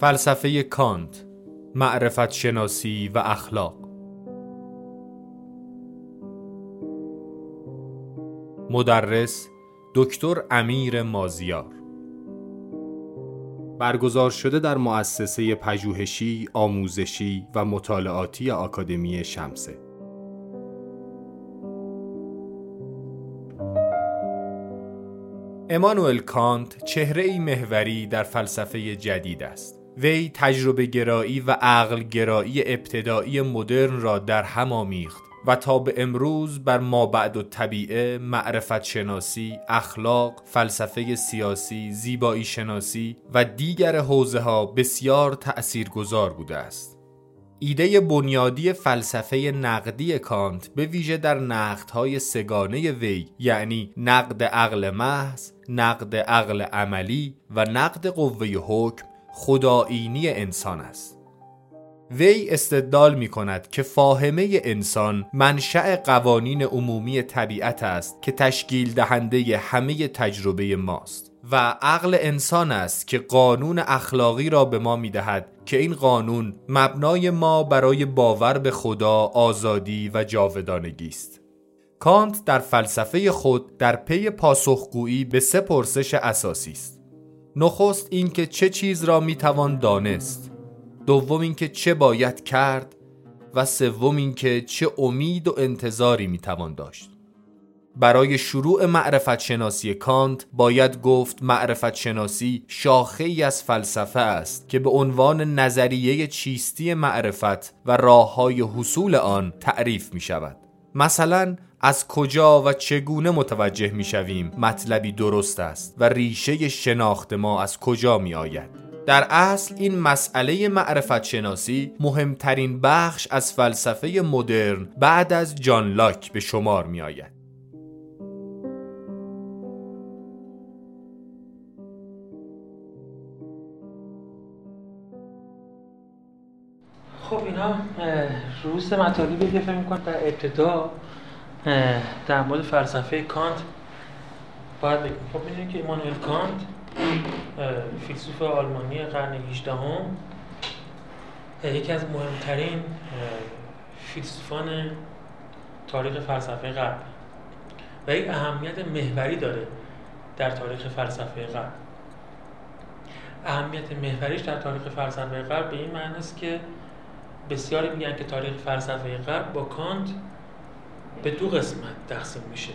فلسفه کانت معرفت شناسی و اخلاق. مدرس دکتر امیر مازیار. برگزار شده در مؤسسه پژوهشی، آموزشی و مطالعاتی آکادمی شمسه. امانوئل کانت چهره محوری در فلسفه جدید است. وی تجربه گرایی و عقل گرایی ابتدایی مدرن را در هم آمیخت و تا به امروز بر مابعد و طبیعه، معرفت شناسی، اخلاق، فلسفه سیاسی، زیبایی شناسی و دیگر حوزه ها بسیار تأثیرگذار بوده است. ایده بنیادی فلسفه نقدی کانت به ویژه در نقدهای سگانه وی یعنی نقد عقل محض، نقد عقل عملی و نقد قوه حکم خداینی انسان است. وی استدلال می کند که فاهمه انسان منشأ قوانین عمومی طبیعت است که تشکیل دهنده همه تجربه ماست. و عقل انسان است که قانون اخلاقی را به ما می دهد که این قانون مبنای ما برای باور به خدا، آزادی و جاودانگی است. کانت در فلسفه خود در پی پاسخگویی به سه پرسش اساسی است. نخست اینکه چه چیز را می توان دانست، دوم اینکه چه باید کرد و سوم اینکه چه امید و انتظاری می توان داشت. برای شروع معرفت شناسی کانت باید گفت معرفت شناسی شاخه ای از فلسفه است که به عنوان نظریه چیستی معرفت و راه های حصول آن تعریف می شود. مثلا از کجا و چگونه متوجه می شویم مطلبی درست است و ریشه شناخت ما از کجا می آید. در اصل این مسئله معرفت شناسی مهمترین بخش از فلسفه مدرن بعد از جان لاک به شمار می آید. خب اینا روز مطالبی که فکر می‌کنم در ابتدا در مورد فلسفه کانت باید بگیم خب می‌دونید که ایمانوئل کانت فیلسوف آلمانی قرن 18 هم یکی از مهمترین فیلسوفان تاریخ فلسفه غرب و یک اهمیت محوری داره در تاریخ فلسفه غرب اهمیت محوریش در تاریخ فلسفه غرب به این معنی است که بسیاری میگن که تاریخ فلسفه غرب با کانت به دو قسمت تقسیم میشه.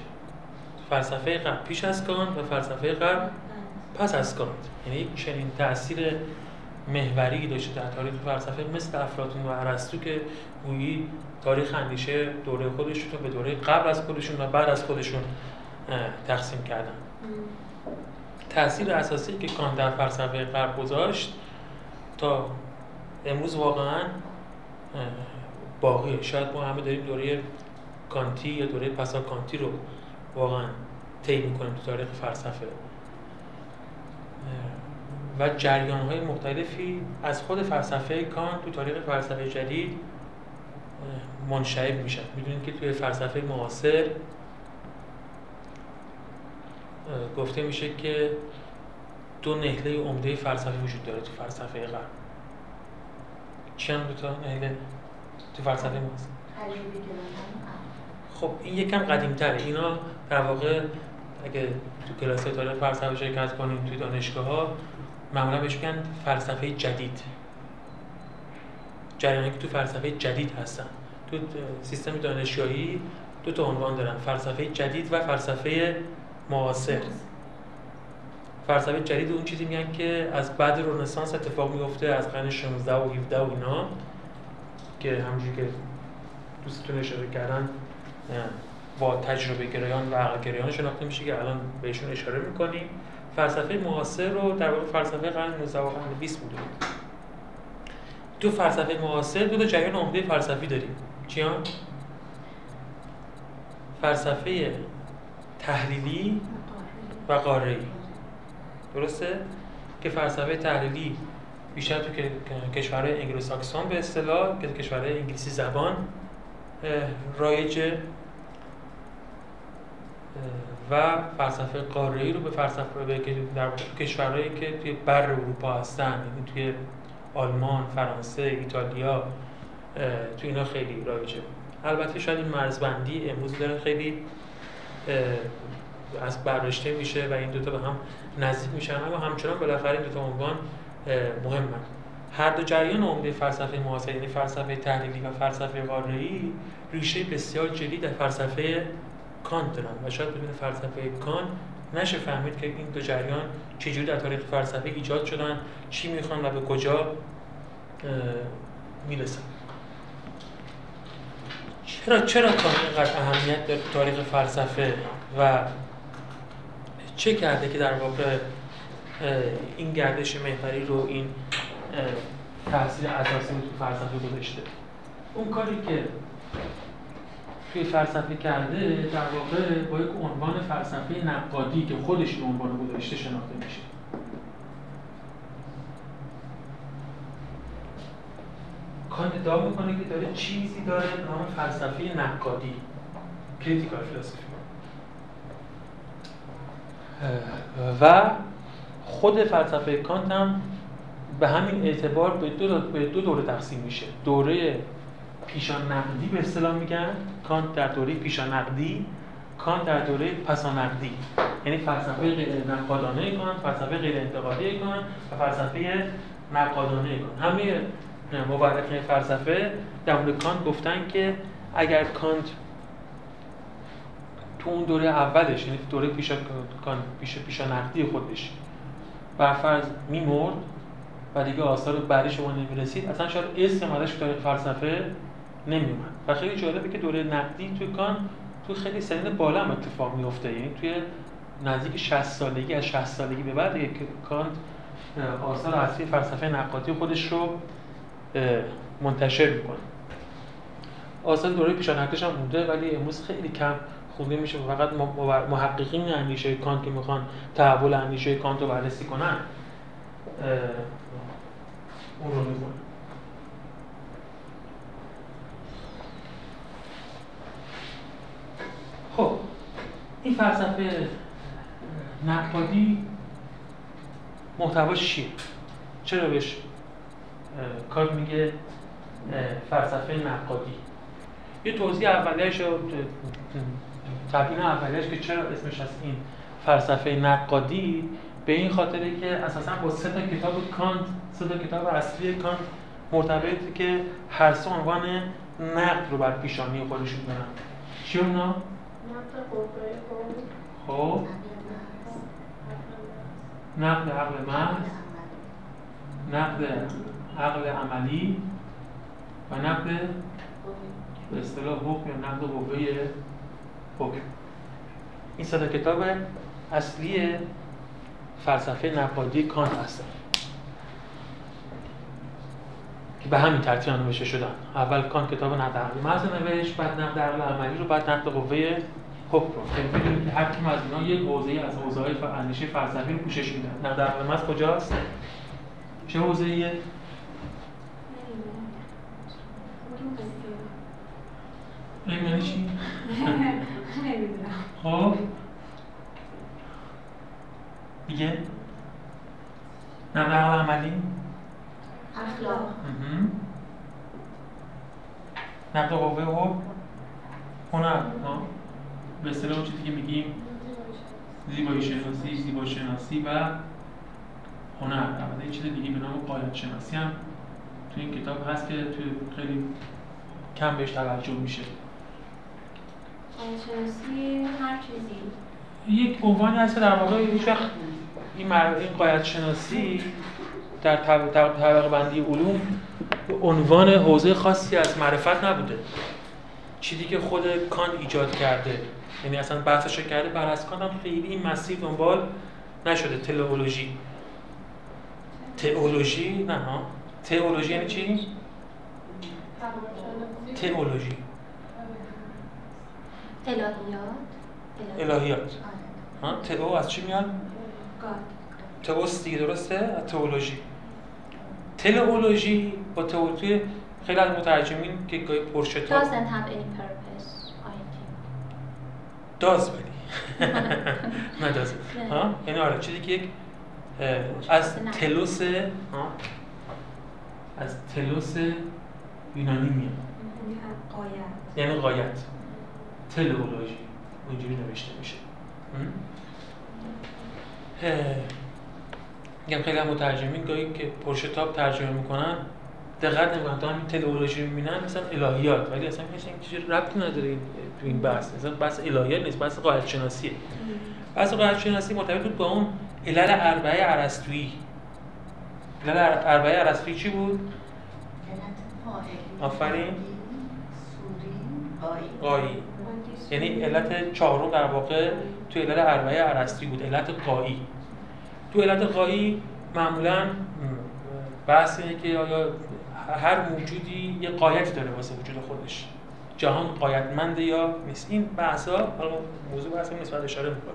فلسفه غرب پیش از کانت و فلسفه غرب پس از کانت. یعنی چنین تاثیر محوری داشته در تاریخ فلسفه مثل افلاطون و ارسطو که گویی تاریخ اندیشه دوره خودشون رو به دوره قبل از خودشون و بعد از خودشون تقسیم کردن. تاثیر اساسی که کانت در فلسفه غرب گذاشت تا امروز واقعا باقیه. شاید ما همه داریم دوره کانتی یا دوره پسا کانتی رو واقعا طی می‌کنیم تو تاریخ فلسفه. و جریان های مختلفی از خود فلسفه کانت تو تاریخ فلسفه جدید منشعب میشن. می‌دونید که توی فلسفه معاصر گفته میشه که دو نهله عمده فلسفه وجود داره تو فلسفه غرب. چی هم دوتا نهله تو فلسفه ماست خب این یکم قدیم تره اینا در واقع اگه تو کلاس تاریخ فلسفه شرکت کنیم توی دانشگاه ها معمولا بهش میگن فلسفه جدید. جریانی که تو فلسفه جدید هستن. تو سیستم دانشگاهی دو تا عنوان دارن فلسفه جدید و فلسفه معاصر. فلسفه جدید اون چیزی میگن که از بعد رنسانس اتفاق میفته از قرن 16 و 17 و اینا که همونجوری که دوستتون اشاره کردن با تجربه گرایان و عقل گرایان شناخته میشه که الان بهشون اشاره می‌کنیم. فلسفه معاصر رو در واقع فلسفه قرن 19 و قرن 20 بوده. تو فلسفه معاصر دو تا جریان عمده فلسفی داریم. چیان؟ فلسفه تحلیلی و قاره‌ای. درسته؟ که فلسفه تحلیلی بیشتر تو کشورهای انگلوساکسون به اصطلاح که کشورهای انگلیسی زبان رایجه و فلسفه قاره‌ای رو به فلسفه به در کشورهایی که توی بر اروپا هستن یعنی توی آلمان فرانسه ایتالیا تو اینا خیلی رایجه. البته شاید این مرزبندی امروز داره خیلی از بررشته میشه و این دوتا به هم نزدیک میشن. اما همچنان بالاخره این دوتا عنوان مهمن. هر دو جریان عمده فلسفه معاصر یعنی فلسفه تحلیلی و فلسفه واقعی ریشه بسیار جدی در فلسفه کانت دارن و شاید بدون فلسفه کانت نشه فهمید که این دو جریان چجوری در تاریخ فلسفه ایجاد شدن چی می‌خوان و به کجا می‌رسن. چرا چرا کانت اینقدر اهمیت داره تاریخ فلسفه و چه کرده که در واقع این گردش محوری رو این تاثیر اساسی رو تو فلسفه گذاشته؟ اون کاری که توی فلسفه کرده در واقع با یک عنوان فلسفه نقادی که خودش این عنوان گذاشته شناخته میشه. کانت ادعا می‌کنه که داره چیزی داره به نام فلسفه نقادی. critical philosophy. و خود فلسفه کانت هم به همین اعتبار به به دو دوره تقسیم میشه. دوره پیشانقدی به اصطلاح میگن کانت در دوره پیشانقدی کانت در دوره پسانقدی یعنی فلسفه غیر نقادانه کانت فلسفه غیر انتقادی کانت و فلسفه نقادانه کانت همه مورخین فلسفه در مورد کانت گفتن که اگر کانت تو اون دوره اولش یعنی دوره پیشا پیش پیشا نقدی خودش برفرض میمرد و دیگه آثار بعدی شما نمی‌رسید اصلا شاید اسم ازش تاریخ فلسفه نمیومد و خیلی جالبه که دوره نقدی توی کان تو خیلی سنین بالا هم اتفاق میفته یعنی توی نزدیک 60 سالگی از 60 سالگی به بعد که کانت آثار اصلی فلسفه نقادی خودش رو منتشر می‌کنه. آثار دوره پیشانکتش هم مونده ولی امروز خیلی کم خونده میشه. فقط محققین اندیشه کانت که می‌خوان تحول اندیشه کانت رو بررسی کنن اون رو می‌کنن خب این فلسفه نقادی محتواش چیه؟ چرا بهش کار میگه فلسفه نقادی یه توضیح اولیش تبیین اولیش که چرا اسمش از این فلسفه نقادی به این خاطره که اساسا با سه تا کتاب کانت سه تا کتاب اصلی کانت مرتبطه که هر سه عنوان نقد رو بر پیشانی خودشون دارن چی اونا؟ خب. نقد عقل محض. نقد عقل عملی. و نقد به اصطلاح حکم یا نقد قوه حکم. این سه کتاب اصلی فلسفه نقادی کانت هستن که به همین ترتیب نوشته شدن. اول کانت کتاب نقد عقل محض نوشت بعد نقد عقل عملی رو بعد نقد قوه حکم رو که که هر کم از اینا یک حوزه از حوزه های اندیشه فلسفی رو پوشش میدن. نقد محض کجاست؟ چه حوزه ایه این یعنی چی؟ خب. دیگه؟ نقد عملی؟ اخلاق. نقد قوه حکم هنر. به اصطلاح اون چیزی که میگیم زیبایی شناسی زیبا شناسی و هنر. البته یه چیز دیگه به نام قایت شناسی هم تو این کتاب هست که تو خیلی کم بهش توجه میشه. شناسی هر چیزی. یک عنوانی هست که در واقع هیچ وقت این, مر... این قایت شناسی در طب... طبقه بندی علوم عنوان حوزه خاصی از معرفت نبوده. چیزی که خود کان ایجاد کرده. یعنی اصلا بحثش کرده بر از کان هم خیلی این مسیر دنبال نشده. تئولوژی. تئولوژی؟ نه ها. تئولوژی یعنی چی؟ تئولوژی. الهیات. الهیات. ها؟ تئو از چی میاد؟ گاد. تئوس دیگه درسته؟ تئولوژی. تئولوژی با تئولوژی خیلی از مترجمین که گاهی پرشتاب داز ولی. نه. داز ها؟ یعنی آره چیزی که یک از تلوس ها؟ از تلوس یونانی میاد. یعنی قایت. یعنی قایت. تلئولوژی اونجوری نوشته میشه. میگم خیلی هم مترجمین گاهی که پرشتاب ترجمه می‌کنن دقت نمی‌کنن تا همین تلئولوژی رو می‌بینن مثلا الهیات ولی اصلا این چیزی ربطی نداره این- تو این بحث. مثلا بحث الهیات نیست بحث قایت شناسیه بحث قایت شناسی مرتبط بود با اون علل اربعه ارسطویی. علل ار- اربعه ارسطویی چی بود؟ آفرین. قایی. یعنی علت چهارم در واقع تو علت اربعه ارسطویی بود علت قایی. تو علت قایی معمولا بحث اینه که آیا هر موجودی یه قایت داره واسه وجود خودش. جهان قایتمنده یا نیست. این بحثا حالا موضوع بحث بعد اشاره می‌کنم.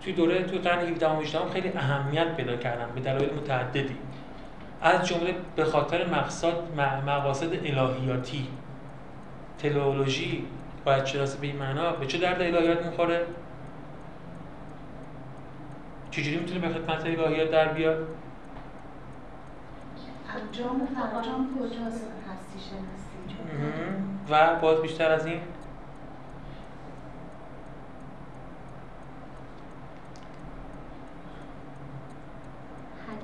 توی دوره توی قرن 17 و 18 خیلی اهمیت پیدا کردن به دلایل متعددی. از جمله به خاطر مقصد مقاصد الهیاتی. تلئولوژی باید شناسی به این معنا به چه درد الهیات می‌خوره؟ چجوری می‌تونه به خدمت الهیات در بیاد؟ انجام و فرجام کجاست هستی شناسی. و باز بیشتر از این؟ هدف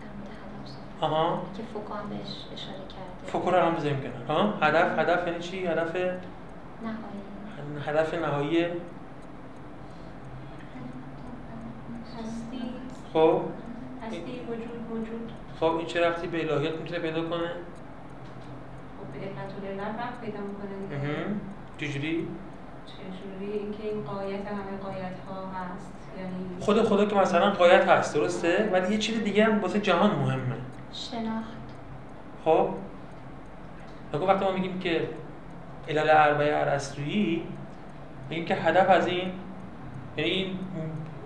در مورد هدف صحبت آها. که فوکو هم بهش اشاره کرده. فوکو رو الان بذاریم کنار. ها هدف هدف یعنی چی؟ هدف نهایی. هدف نهایی؟ هستی. خب. هستی وجود وجود. خب این چه رفتی؟ به الهیات می‌تونه پیدا کنه؟ خب به علت رفت پیدا می‌کنه. چجوری؟ چجوری؟ اینکه این قایت همه قایت ها هست. یعنی خود خدا که مثلا قایت هست درسته؟ ولی یه چیز دیگه هم واسه جهان مهمه. شناخت. خب. نگاه وقتی ما میگیم که علل اربعه ارسطویی میگیم که هدف از این یعنی این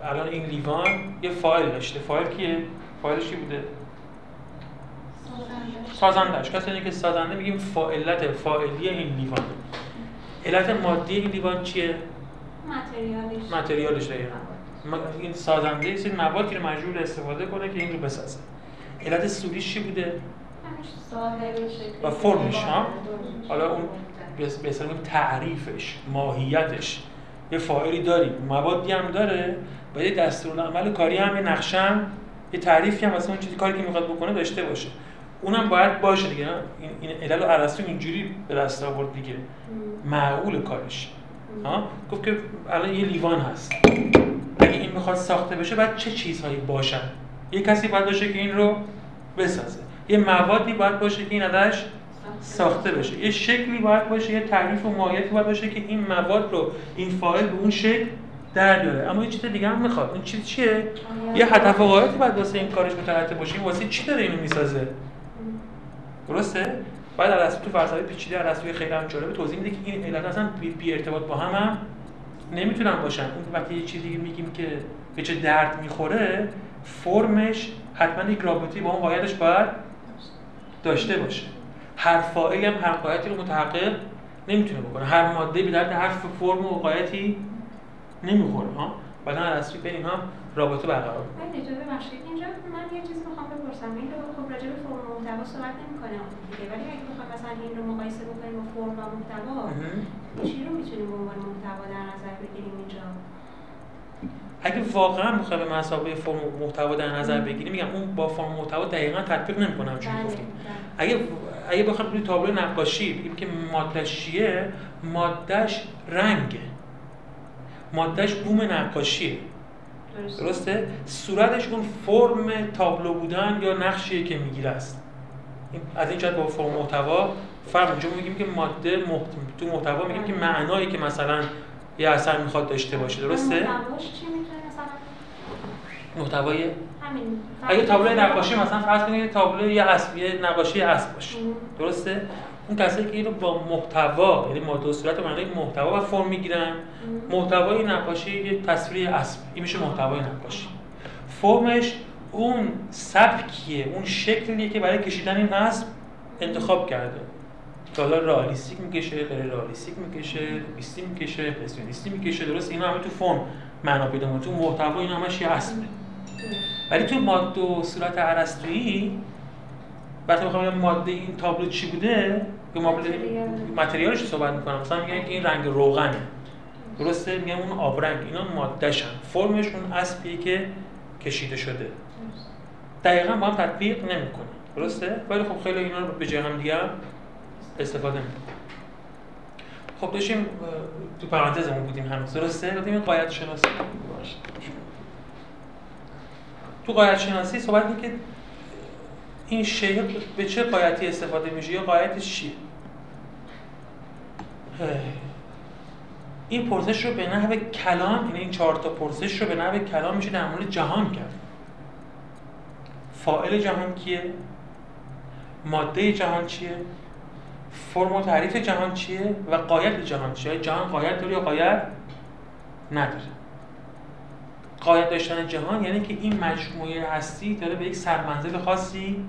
الان این لیوان یه فایل داشته. فایل کیه؟ فایلش کی بوده؟ سازندش. کسی که سازنده میگیم فاعلت فاعلی این لیوان. علت مادی این لیوان چیه؟ متریالش متریالش این سازنده سری موادی رو مجبور استفاده کنه که این رو بسازه. علت سوریش چی بوده؟ و فرمش ها. حالا اون به تعریفش ماهیتش. یه فاعلی داریم موادی هم داره و یه دستورالعمل کاری هم یه نقشه هم یه تعریفی هم واسه اون چیزی کاری که می‌خواد بکنه داشته باشه. اونم باید باشه دیگه؟ این این علل و ارسطو اینجوری به دست آورد دیگه. معقول کارش. ها؟ گفت که الان یه لیوان هست. اگه این می‌خواد ساخته بشه باید چه چیزهایی باشن؟ یه کسی باید باشه که این رو بسازه. یه موادی باید باشه که این ازش ساخته بشه. یه شکلی باید باشه یه تعریف و ماهیتی باید باشه که این مواد رو این فاعل به اون شکل در بیاره. اما یه چیز دیگه هم می‌خواد. اون چیز چیه؟ یه هدف و باید واسه این کارش مترتب باشه این واسه چی داره اینو می‌سازه؟ درسته؟ بعد ارسطو تو فلسفه پیچیده ارسطو خیلی هم جالب توضیح میده که این علت اصلا بی, ارتباط با هم هم نمی‌تونن باشن. اون وقتی یه چیزی میگیم که به چه درد می‌خوره فرمش حتما یک رابطی با اون قایتش باید داشته باشه. هر فاعلی هم هر قایتی رو متحقق نمی‌تونه بکنه. هر ماده به درد هر فرم و قایتی نمی‌خوره ها. بعدا ارسطو بین اینها رابطه برقرار. من اجازه ببخشید. اینجا من یه چیزی می‌خوام بپرسم. این رو خب راجع به فرم و محتوا صحبت نمی‌کنه دیگه ولی اگه بخوام مثلا این رو مقایسه بکنیم با فرم و محتوا. چی رو می‌تونیم به عنوان محتوا در نظر بگیریم اینجا؟ اگه واقعا می‌خوای به مسابقه فرم محتوا در نظر بگیری میگم اون با فرم محتوا دقیقا تطبیق نمی‌کنه همونجوری بله، گفتیم. بله. اگه اگه بخوام روی تابلو نقاشی بگیم که مادهش چیه مادهش رنگه. مادهش بوم نقاشیه. درسته. صورتش اون فرم تابلو بودن یا نقشیه که می‌گیره است. از این جهت با فرم محتوا فرق اونجا میگیم که ماده محت... تو محتوا میگیم که معنایی که مثلا یه اثر می‌خواد داشته باشه. درسته؟ محتوای همین. اگه تابلوی نقاشی مثلا فرض کنید تابلو یه اسب یه نقاشی اسب باشه. درسته؟ اون کسایی که اینو با محتوا یعنی ماده صورت معنای محتوا و فرم می‌گیرن. محتوای نقاشی یه تصویر اسب این میشه محتوای نقاشی. فرمش اون سبکیه اون شکلیه که برای کشیدن این اسب انتخاب کرده. حالا رئالیستیک می‌کشه غیر رئالیستیک می‌کشه بیستی می‌کشه امپرسیونیستی می‌کشه درست اینا همه تو فرم معنا پیدا می‌کنه. تو محتوا اینا همش یه اسبه. ولی تو ماده و صورت ارسطویی وقتی می‌خوام بگم ماده این تابلو چی بوده؟ که. متریالش رو صحبت می‌کنم. مثلا میگن که این رنگ روغنه. درسته؟ میگن اون آبرنگ. اینا مادهشن. فرمش اون اسبیه که کشیده شده. دقیقا با هم تطبیق نمی‌کنه. درسته؟ ولی خب خیلی اینا رو به جای هم دیگه استفاده می‌کنه. خب داشتیم تو پرانتزمون بودیم هنوز. درسته؟ گفتیم این قایت شناسی. تو قایت شناسی صحبت می‌کنه که این شیء به چه قایتی استفاده میشه یا قایتش چیه؟ این پرسش رو به نحو کلام یعنی این چهار تا پرسش رو به نحو کلام میشه در مورد جهان کرد. فاعل جهان کیه؟ ماده جهان چیه؟ فرم و تعریف جهان چیه؟ و قایت جهان چیه؟ جهان قایت داره یا قایت نداره؟ قایت داشتن جهان یعنی که این مجموعه هستی داره به یک سرمنزل خاصی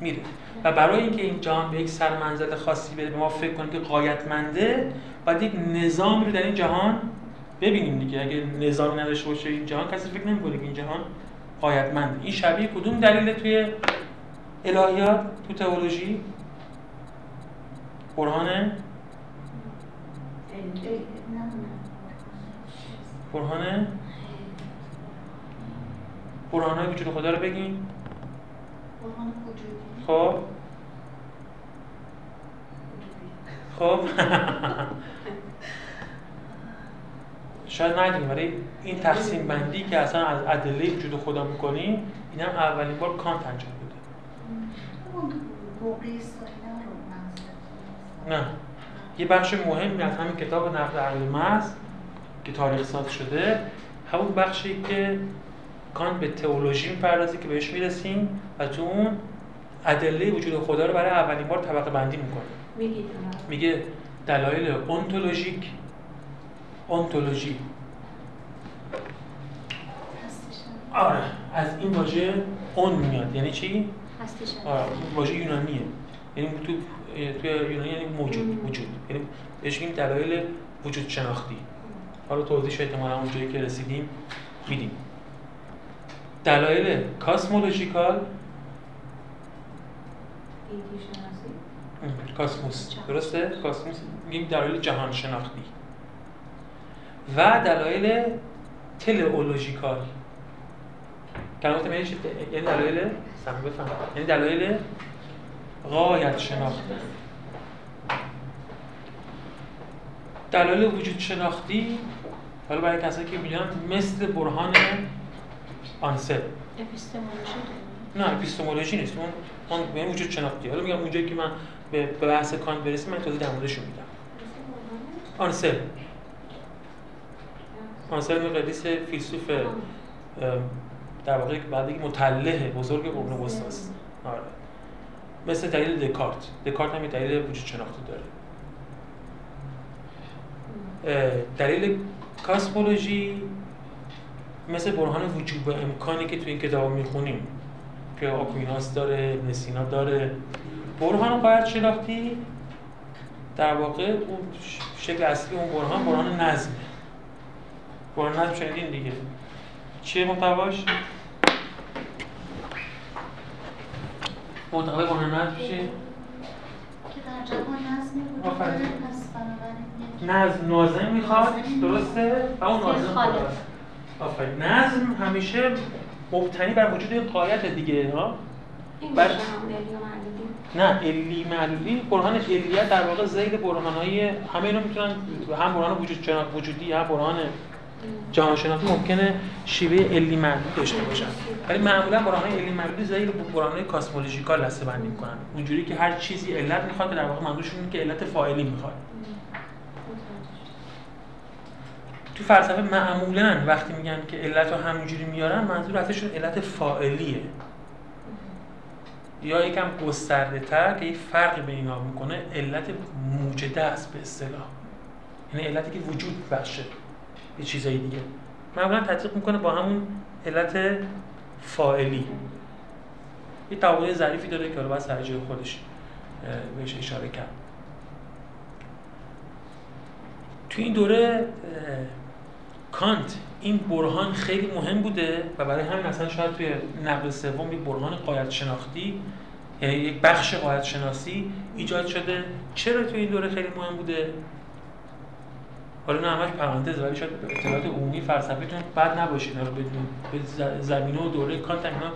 میره. و برای اینکه این جهان به یک سرمنزل خاصی به ما فکر کنیم که قایتمنده باید یک نظام رو در این جهان ببینیم دیگه. اگه نظامی نداشته باشه این جهان کسی فکر نمی‌کنه که این جهان قایتمنده این شبیه کدوم دلیل توی الهیات تو تئولوژی؟ نه. برهان برهان های وجود خدا رو بگیم برهان وجودی خب. خب؟ شاید ندونیم ولی این تقسیم بندی که اصلا از ادله وجود خدا می‌کنیم این هم اولین بار کانت انجام بوده نه. یه بخش مهمی از همین کتاب نقد عقل محض که تاریخ ساز شده. همون بخشی که کانت به تئولوژی می‌پردازه که بهش می‌رسیم و تو اون ادله وجود خدا رو برای اولین بار طبقه بندی می‌کنه. میگه دلایل اونتولوژیک اونتولوژی آره از این واژه اون میاد. یعنی چی. آره واژه یونانیه. یعنی تو توی یونانی یعنی موجود وجود یعنی بهش میگیم دلایل وجود شناختی. حالا توضیحش احتمالا اونجایی که رسیدیم میدیم. دلایل کاسمولوژیکال شناسی کاسموس. درسته؟ کاسموس. میگیم دلایل جهان شناختی. و دلایل تلئولوژیکال کلمات یعنی؟ یعنی دلایل؟ بفهم. یعنی دلایل غایت شناختی. دلایل وجود شناختی حالا برای کسایی که می‌دونن مثل برهان آنسل اپیستمولوژی نه اپیستمولوژی نیست. اون اون به وجود شناختی. حالا میگم اونجایی که من به بحث کانت برسیم من توضیح در موردش میدم. آنسل. آنسل قدیس فیلسوف در واقع که بعد دیگه متله بزرگ قرون وسطا است. آره. مثل دلیل دکارت. دکارت هم دلیل وجود شناختی داره. دلیل کاسمولوژی مثل برهان وجوب و امکانی که تو این کتاب می‌خونیم. که آکویناس داره ابن سینا داره برهان قایت شناختی در واقع اون شکل اصلی اون برهان برهان نظم برهان نظم شنیدین دیگه چیه محتواش؟ محتوای برهان نظم چیه؟ نظم نازم می‌خواد درسته؟ و اون نازم. آفرین نظم همیشه مبتنی بر وجود یک قایت دیگه ها؟ بر- نه علی معلولی. برهان علیت در واقع زید برهانهای همه اینا می‌تونن هم برهان وجود وجودی هم برهان جهان شناختی ممکنه شیوه علی معلولی داشته باشن. ولی معمولا برهان علی معلولی زید برهان کاسمولوژیکال دسته بندی می‌کنن. اونجوری که هر چیزی علت می‌خواد که در واقع منظورشون که علت فاعلی می‌خواد. تو فلسفه معمولا وقتی میگن که علت رو همینجوری میارن منظور ازشون علت فاعلیه. یا یکم گسترده تر که یک فرقی بین اینا می‌کنه علت موجده است به اصطلاح. یعنی علتی که وجود بخشه به چیزای دیگه. معمولا تطبیق می‌کنه با همون علت فاعلی. یه تعابیر ظریفی داره که حالا باید سر جای خودش بهش اشاره کرد. تو این دوره کانت این برهان خیلی مهم بوده و برای همین اصلا شاید توی نقل سوم یک برهان قایت شناختی یعنی یک بخش قایت شناسی ایجاد شده. چرا تو این دوره خیلی مهم بوده؟ حالا نه همش پرانتز ولی شاید اطلاعات عمومی فلسفیتون بد نباشه اینا رو بدون به زمینه و دوره کانت اینا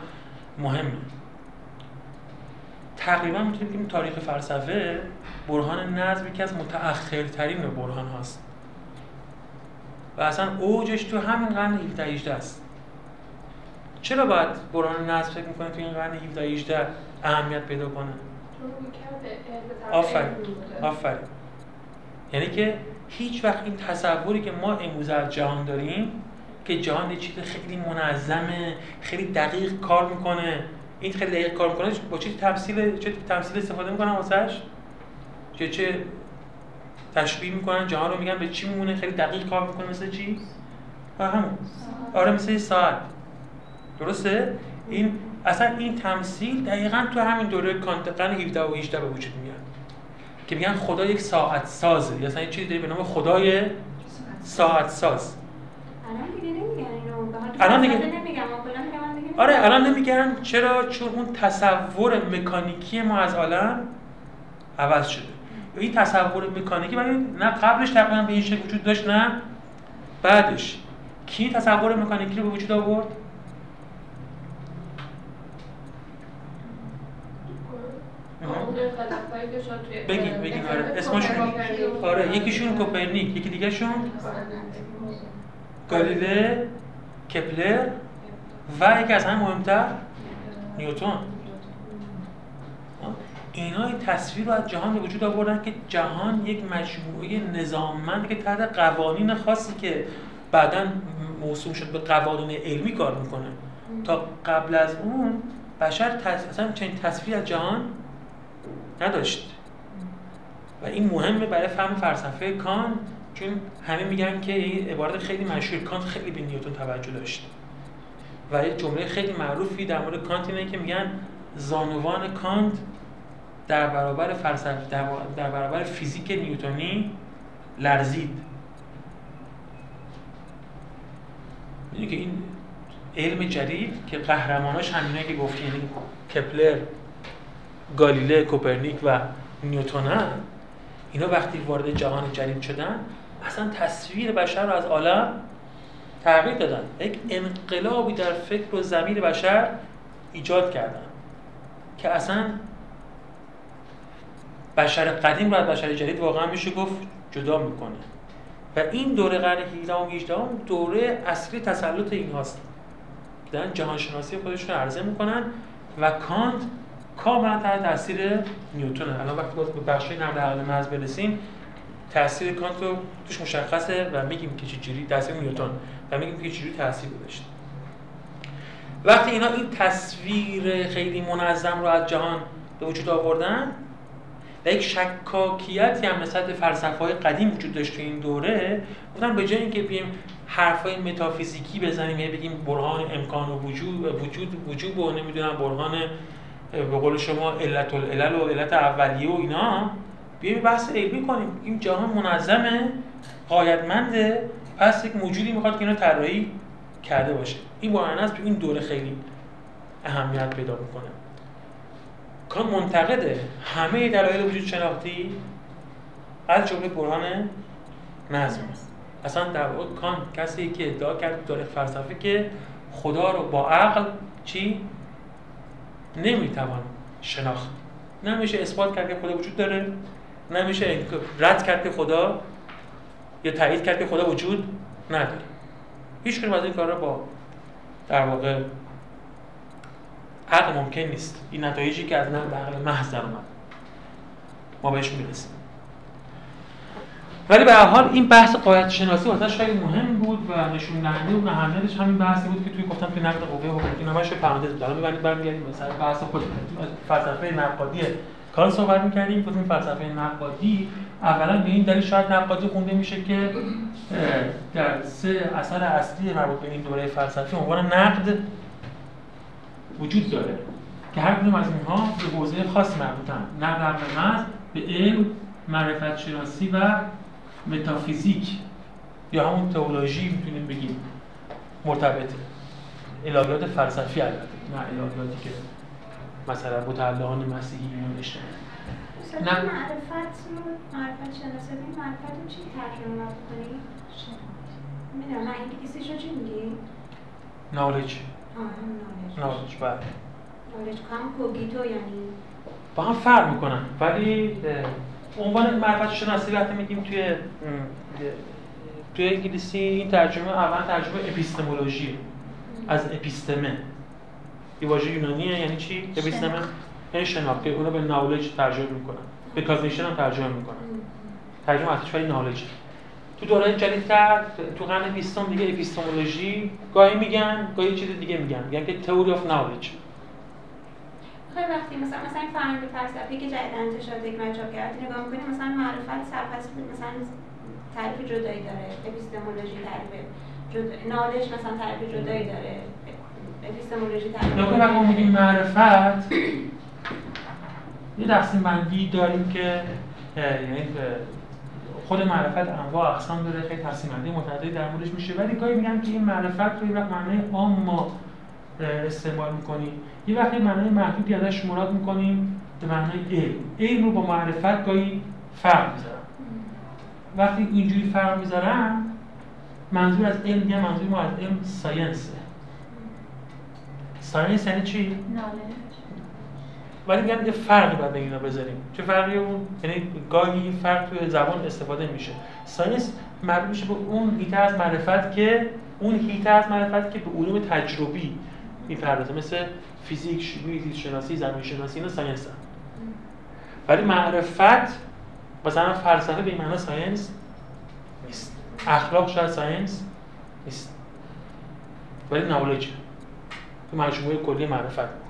مهمه. تقریبا می‌تونیم بگیم تاریخ فلسفه برهان نظم یکی از متأخرترین برهان هاست. و اصلا اوجش تو همین قرن 17 18 است. چرا باید برهان نظم فکر می‌کنه تو این قرن 17 18 اهمیت پیدا کنه؟ آفرین. آفرین. یعنی که هیچ وقت این تصوری که ما امروز از جهان داریم که جهان چیز خیلی منظمه خیلی دقیق کار می‌کنه. این خیلی دقیق کار می‌کنه با چه تمثیل چه تمثیل استفاده می‌کنن واسش؟ چه چه تشبیه می‌کنن جهان رو میگن به چی میمونه خیلی دقیق کار می‌کنه مثل چی؟ همون. آره مثل ساعت. درسته؟ این اصلا این تمثیل دقیقا تو همین دوره کانت قرن 17 و 18 به وجود میاد. که میگن خدا یک ساعت سازه. یا اصلا یه چیزی به نام خدای ساعت ساز. الان دیگه نمیگن دیگه آره الان نمیگن. چرا؟ چون اون تصور مکانیکی ما از عالم عوض شده. این تصور مکانیکی ولی نه قبلش تقریبا به این شکل وجود داشت نه. بعدش کی تصور مکانیکی رو به وجود آورد؟ بگین بگین آره. اسمشون آره یکیشون کوپرنیک یکی دیگه شون گالیله کپلر و یکی از همه مهمتر نیوتن. اینا این تصویر رو از جهان به وجود آوردن که جهان یک مجموعه نظاممند که تحت قوانین خاصی که بعدا موسوم شد به قوانین علمی کار می‌کنه. تا قبل از اون بشر تص... اصلا چنین تصویر از جهان نداشت. و این مهمه برای فهم فلسفه کان چون همه میگن که این عبارت خیلی مشهور. کانت خیلی به نیوتن توجه داشت. و یه جمله خیلی معروفی در مورد کانت اینه که میگن زانوان کانت در برابر فلسفه در, برابر فیزیک نیوتنی لرزید. می‌دونی که این علم جدید که قهرماناش همینایی که گفتی یعنی کپلر گالیله کوپرنیک و نیوتن اینا وقتی وارد جهان جدید شدن اصلا تصویر بشر رو از عالم تغییر دادن. یک انقلابی در فکر و زمین بشر ایجاد کردن که اصلا بشر قدیم رو از بشر جدید واقعا میشه گفت جدا می‌کنه. و این دوره قرن 17 و 18 دوره اصلی تسلط این هاست. دارن جهان شناسی خودشون عرضه می‌کنن و کانت کاملا تحت تاثیر نیوتن الان وقتی باز به بخش نقل عقل محض برسیم تاثیر کانت رو توش مشخصه و میگیم که چجوری تاثیر نیوتن و میگیم که چجوری تاثیر گذاشته. وقتی اینا این تصویر خیلی منظم رو از جهان به وجود آوردن و یک شکاکیتی هم نسبت به فلسفه های قدیم وجود داشت تو این دوره گفتن به جای اینکه بیایم حرفای متافیزیکی بزنیم یعنی بگیم برهان امکان و وجود وجود وجود و نمی‌دونم برهان به قول شما علت العلل و علت اولیه و اینا بیایم بحث علمی کنیم. این جهان منظمه قایتمنده پس یک موجودی می‌خواد که اینو طراحی کرده باشه. این است تو این دوره خیلی اهمیت پیدا می‌کنه. کان منتقده. همه دلایل وجود شناختی؟ از جمله برهان نظم. اصلا در واقع کان کسی که ادعا کرد داره فلسفه که خدا رو با عقل چی؟ نمی‌توان شناخت. نمیشه اثبات کرد که خدا وجود داره. نمیشه رد کرد که خدا یا تایید کرد که خدا وجود نداره. هیچ از این کار با در واقع عقل ممکن نیست. این نتایجی که از نقل عقل محض در اومد. ما بهش می‌رسیم. ولی به هر حال این بحث قایت شناسی واسه خیلی مهم بود و نشون دهنده اون اهمیتش همین بحثی بود که توی گفتم توی نقد قوه اینا همش پرانتز بود. الان می‌بریم برمیگردیم مثلا بحث خود. فلسفه نقادی. کار صحبت می‌کردیم گفتیم فلسفه نقادی اولا به این دلیل شاید نقادی خونده میشه که در سه اثر اصلی مربوط به این دوره فلسفی عنوان نقد وجود داره که هر کدوم از اینها به حوزه خاص مربوطن. نقد عقل به علم معرفت شناسی و متافیزیک. یا همون تئولوژی می‌تونیم بگیم. مرتبطه الهیات فلسفی البته. نه الهیاتی که مثلا متعلقان مسیحی مثلا نه. معرفت معرفت شناسه بین معرفت رو چی ترجمه کنی؟ می‌دونم. نه انگلیسیش رو چی میگی؟ نالج آه نالج. نالج بله. نالج هم کوگیتو یعنی با هم فرق می‌کنن. ولی عنوان معرفت شناسی وقتی میگیم توی توی انگلیسی این ترجمه اول ترجمه epistemology. از اپیستمه. یه واژه یونانیه یعنی چی؟ اپیستمه. یعنی شناخت که اونو به knowledge ترجمه می‌کنن. به cognition هم ترجمه می‌کنن. ترجمه اصلیش ولی knowledge تو دوره جدیدتر تو قرن بیستم دیگه epistemology. گاهی میگن گاهی چیز دیگه میگن. میگن که theory of knowledge خیلی وقتی مثلا مثلا فرهنگ فلسفی که جدیدن انتشارات حکمت چاپ کرد نگاه می‌کنیم مثلا معرفت سرپس مثلا تعریف جدایی داره. اپیستمولوژی تعریف جدا... نالج مثلا تعریف جدایی داره. اپیستمولوژی تعریف نکته وقتی. میگیم معرفت. یه تقسیم بندی داریم که یعنی خود معرفت انواع اقسام داره خیلی تقسیم بندی متعددی در موردش میشه. ولی گاهی میگن که این معرفت رو یه وقت معنای عام ما استعمال می‌کنیم. یه وقت یه معنای محدودی ازش مراد می‌کنیم به معنای علم. علم رو با معرفت گاهی فرق می‌ذارن وقتی اینجوری فرق می‌ذارن منظور از علم میگن منظور ما از علم science ه. science یعنی چی؟ knowledge ولی میگن یه فرقی باید بین اینا بذاریم. چه فرقی اون یعنی گاهی فرق توی زبان استفاده میشه. science مربوط میشه به اون حیطه از معرفت که اون حیطه از معرفت که به علوم تجربی می‌پردازه. مثل فیزیک شیمی زیست شناسی زمین شناسی اینا science ان. ولی معرفت مثلا فلسفه به معنی science نیست. اخلاق شاید science نیست. ولی knowledge. تو مجموعه کلی معرفت.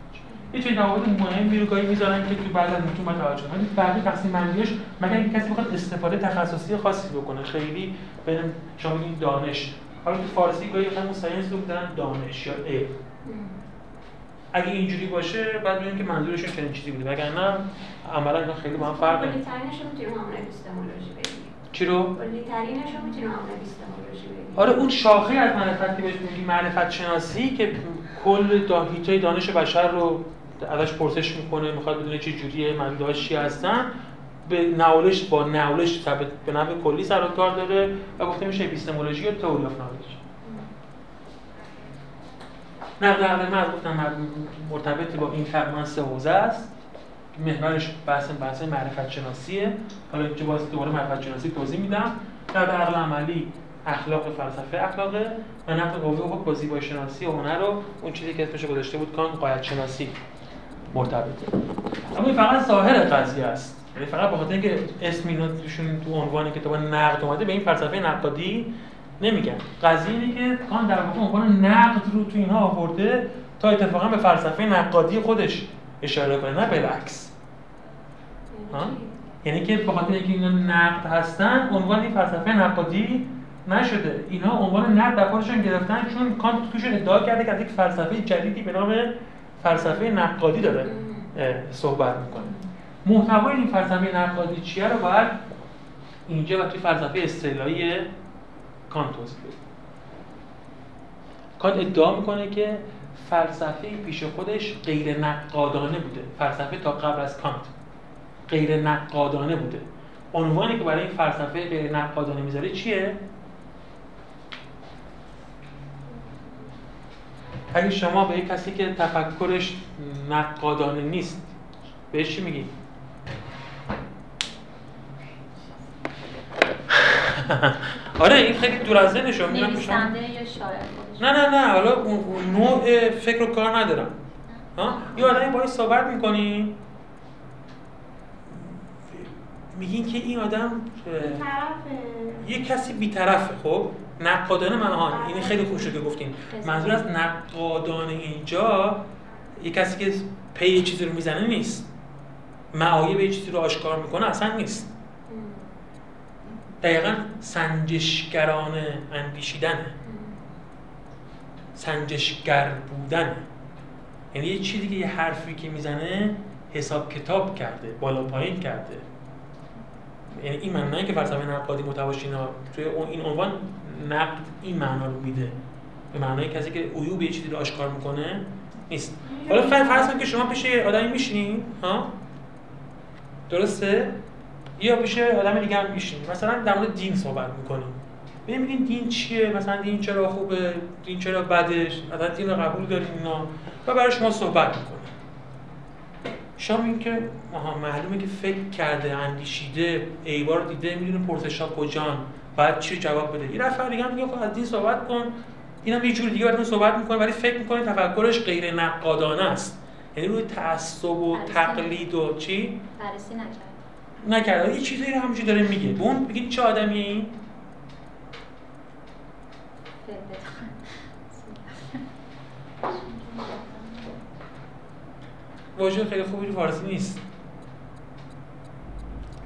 یه چیز موارد مهمی رو گاهی می‌ذارن که تو بعد از باید توجه کنید. بقیه تقسیم بندیش مگر اینکه کسی بخواد استفاده تخصصی خاصی بکنه خیلی بین شما میگین دانش. حالا تو فارسی گاهی همون ساینس رو می‌ذارن دانش یا علم اگه اینجوری باشه بعد ببینیم که منظورشون چنین چیزی بوده. وگرنه عملا اینا خیلی با هم فرق بگیم چی رو؟ بگیم آره اون شاخه از معرفت که بهش میگی معرفت شناسی که کل داهیتای دانش بشر رو ازش پرسش می‌کنه می‌خواد بدونه چه جوریه معنیدهاش چی هستن. به نولش با ثابت به نحو کلی سر و کار داره و گفته میشه اپیستمولوژی یا تئوری اف نولج نقد عقل من گفتم مرتبط با این تقریبا سه حوزه است. محورش بحث بحث معرفت شناسیه حالا اینجا باز دوباره معرفت شناسی توضیح میدم. نقد عقل عملی اخلاق فلسفه اخلاقه و نقد قوه و با زیبایی شناسی و هنر رو اون چیزی که اسمش گذاشته بود کان قایت شناسی مرتبطه. اما این فقط ظاهر قضیه است. یعنی فقط به خاطر اینکه اسم اینا توشون تو عنوان کتاب نقد اومده به این فلسفه نقادی نمیگن. قضیه اینه که کان در واقع عنوان نقد رو تو اینها آورده تا اتفاقا به فلسفه نقادی خودش اشاره کنه نه بالعکس ها؟ یعنی که به خاطر اینکه اینا نقد هستن عنوان این فلسفه نقادی نشده. اینا عنوان نقد در خودشون گرفتن چون کانت توشون ادعا کرده که از یک فلسفه جدیدی به نام فلسفه نقادی داره صحبت می‌کنه. محتوای این فلسفه نقادی چیه رو باید اینجا و توی فلسفه اصطلاحی کانت توضیح بدیم کانت ادعا می‌کنه که فلسفه پیش خودش غیر نقادانه بوده. فلسفه تا قبل از کانت غیر نقادانه بوده. عنوانی که برای این فلسفه غیر نقادانه می‌ذاره چیه؟ اگه شما به یک کسی که تفکرش نقادانه نیست بهش چی میگی؟ آره این خیلی دور از شما نویسنده یا شاعر نه نه نه. حالا اون نوع فکر و کار ندارم. ها؟ یه آدمی باهاش صحبت می‌کنی؟ میگین که این آدم یه کسی بیطرفه خب؟ نقادانه من ها این خیلی خوب شد که گفتین منظور از نقادانه اینجا یه کسی که پی چیزی رو می‌زنه نیست. معایب یه چیزی رو آشکار می‌کنه اصلا نیست. دقیقا سنجشگرانه اندیشیدنه. سنجشگر بودن یعنی یه چیزی که یه حرفی که می‌زنه حساب کتاب کرده بالا پایین کرده. یعنی این معنی که فلسفه نقادی متواشی اینا توی اون این عنوان نقد این معنا رو میده. به معنای کسی که عیوب یه چیزی رو آشکار می‌کنه نیست. حالا فر- فرض کن که شما پیش یه آدمی میشینین ها؟ درسته؟ یا پیش آدم دیگه هم میشینین مثلا در مورد دین صحبت می‌کنیم. ببینید دین چیه؟ مثلا دین چرا خوبه؟ دین چرا بدش مثلا دین رو قبول داریم اینا و برای شما صحبت می‌کنه. شما میگین که آها معلومه که فکر کرده اندیشیده ایوار دیده می‌دونه پرسش ها کجان. بعد چی جواب بده؟ یه نفر دیگه میگه خب از دین صحبت کن. اینم یه جور دیگه براتون صحبت می‌کنه ولی فکر می‌کنه تفکرش غیر نقادانه است. یعنی روی تعصب و تقلید و چی؟ بررسی نکرد. نکرده یه چیزایی رو همینجوری داره میگه. به اون بگید چه آدمیه این؟ واژه خیلی خوبی فارسی نیست.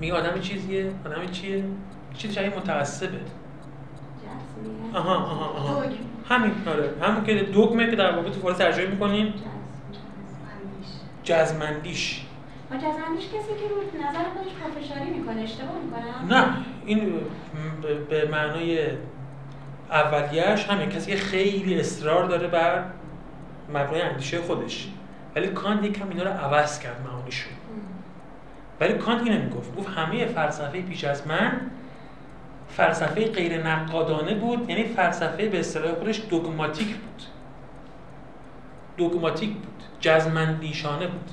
میگه آدم چیزیه؟ آدم چیه؟ چیز شبیه متعصبه. آها آها آها. همین آره. همون که دوگمه که در واقع تو فارسی ترجمه می‌کنیم. جزمندیش جزمندیش کسی که رو نظر خودش پافشاری می‌کنه اشتباه می‌کنم؟ نه این به- معنای اولیش همین کسی که خیلی اصرار داره بر مبنای اندیشه خودش. ولی کانت یکم اینا رو عوض کرد معانیشو. ولی کانت اینو می‌گفت. گفت همه فلسفه پیش از من فلسفه غیر نقادانه بود یعنی فلسفه به اصطلاح خودش دوگماتیک بود. دوگماتیک بود جزمندیشانه بود.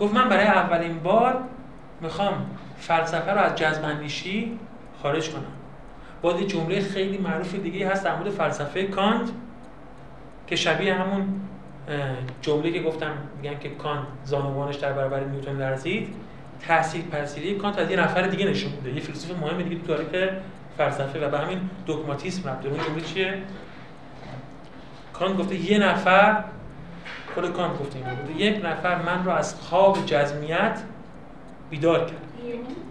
گفت من برای اولین بار می‌خوام فلسفه رو از جزمندیشی خارج کنم. باز جمله خیلی معروف دیگه هست در مورد فلسفه کانت که شبیه همون جمله که گفتم میگن که کانت زانوانش در برابر نیوتن لرزید. تاثیر پذیری کانت از یه نفر دیگه نشون میده. یه فیلسوف مهم دیگه تو تاریخ فلسفه و به همین دوگماتیسم ربط اون جمله چیه؟ کانت گفته یه نفر خود کانت گفته اینو گفته یک نفر من رو از خواب جزمیت بیدار کرد.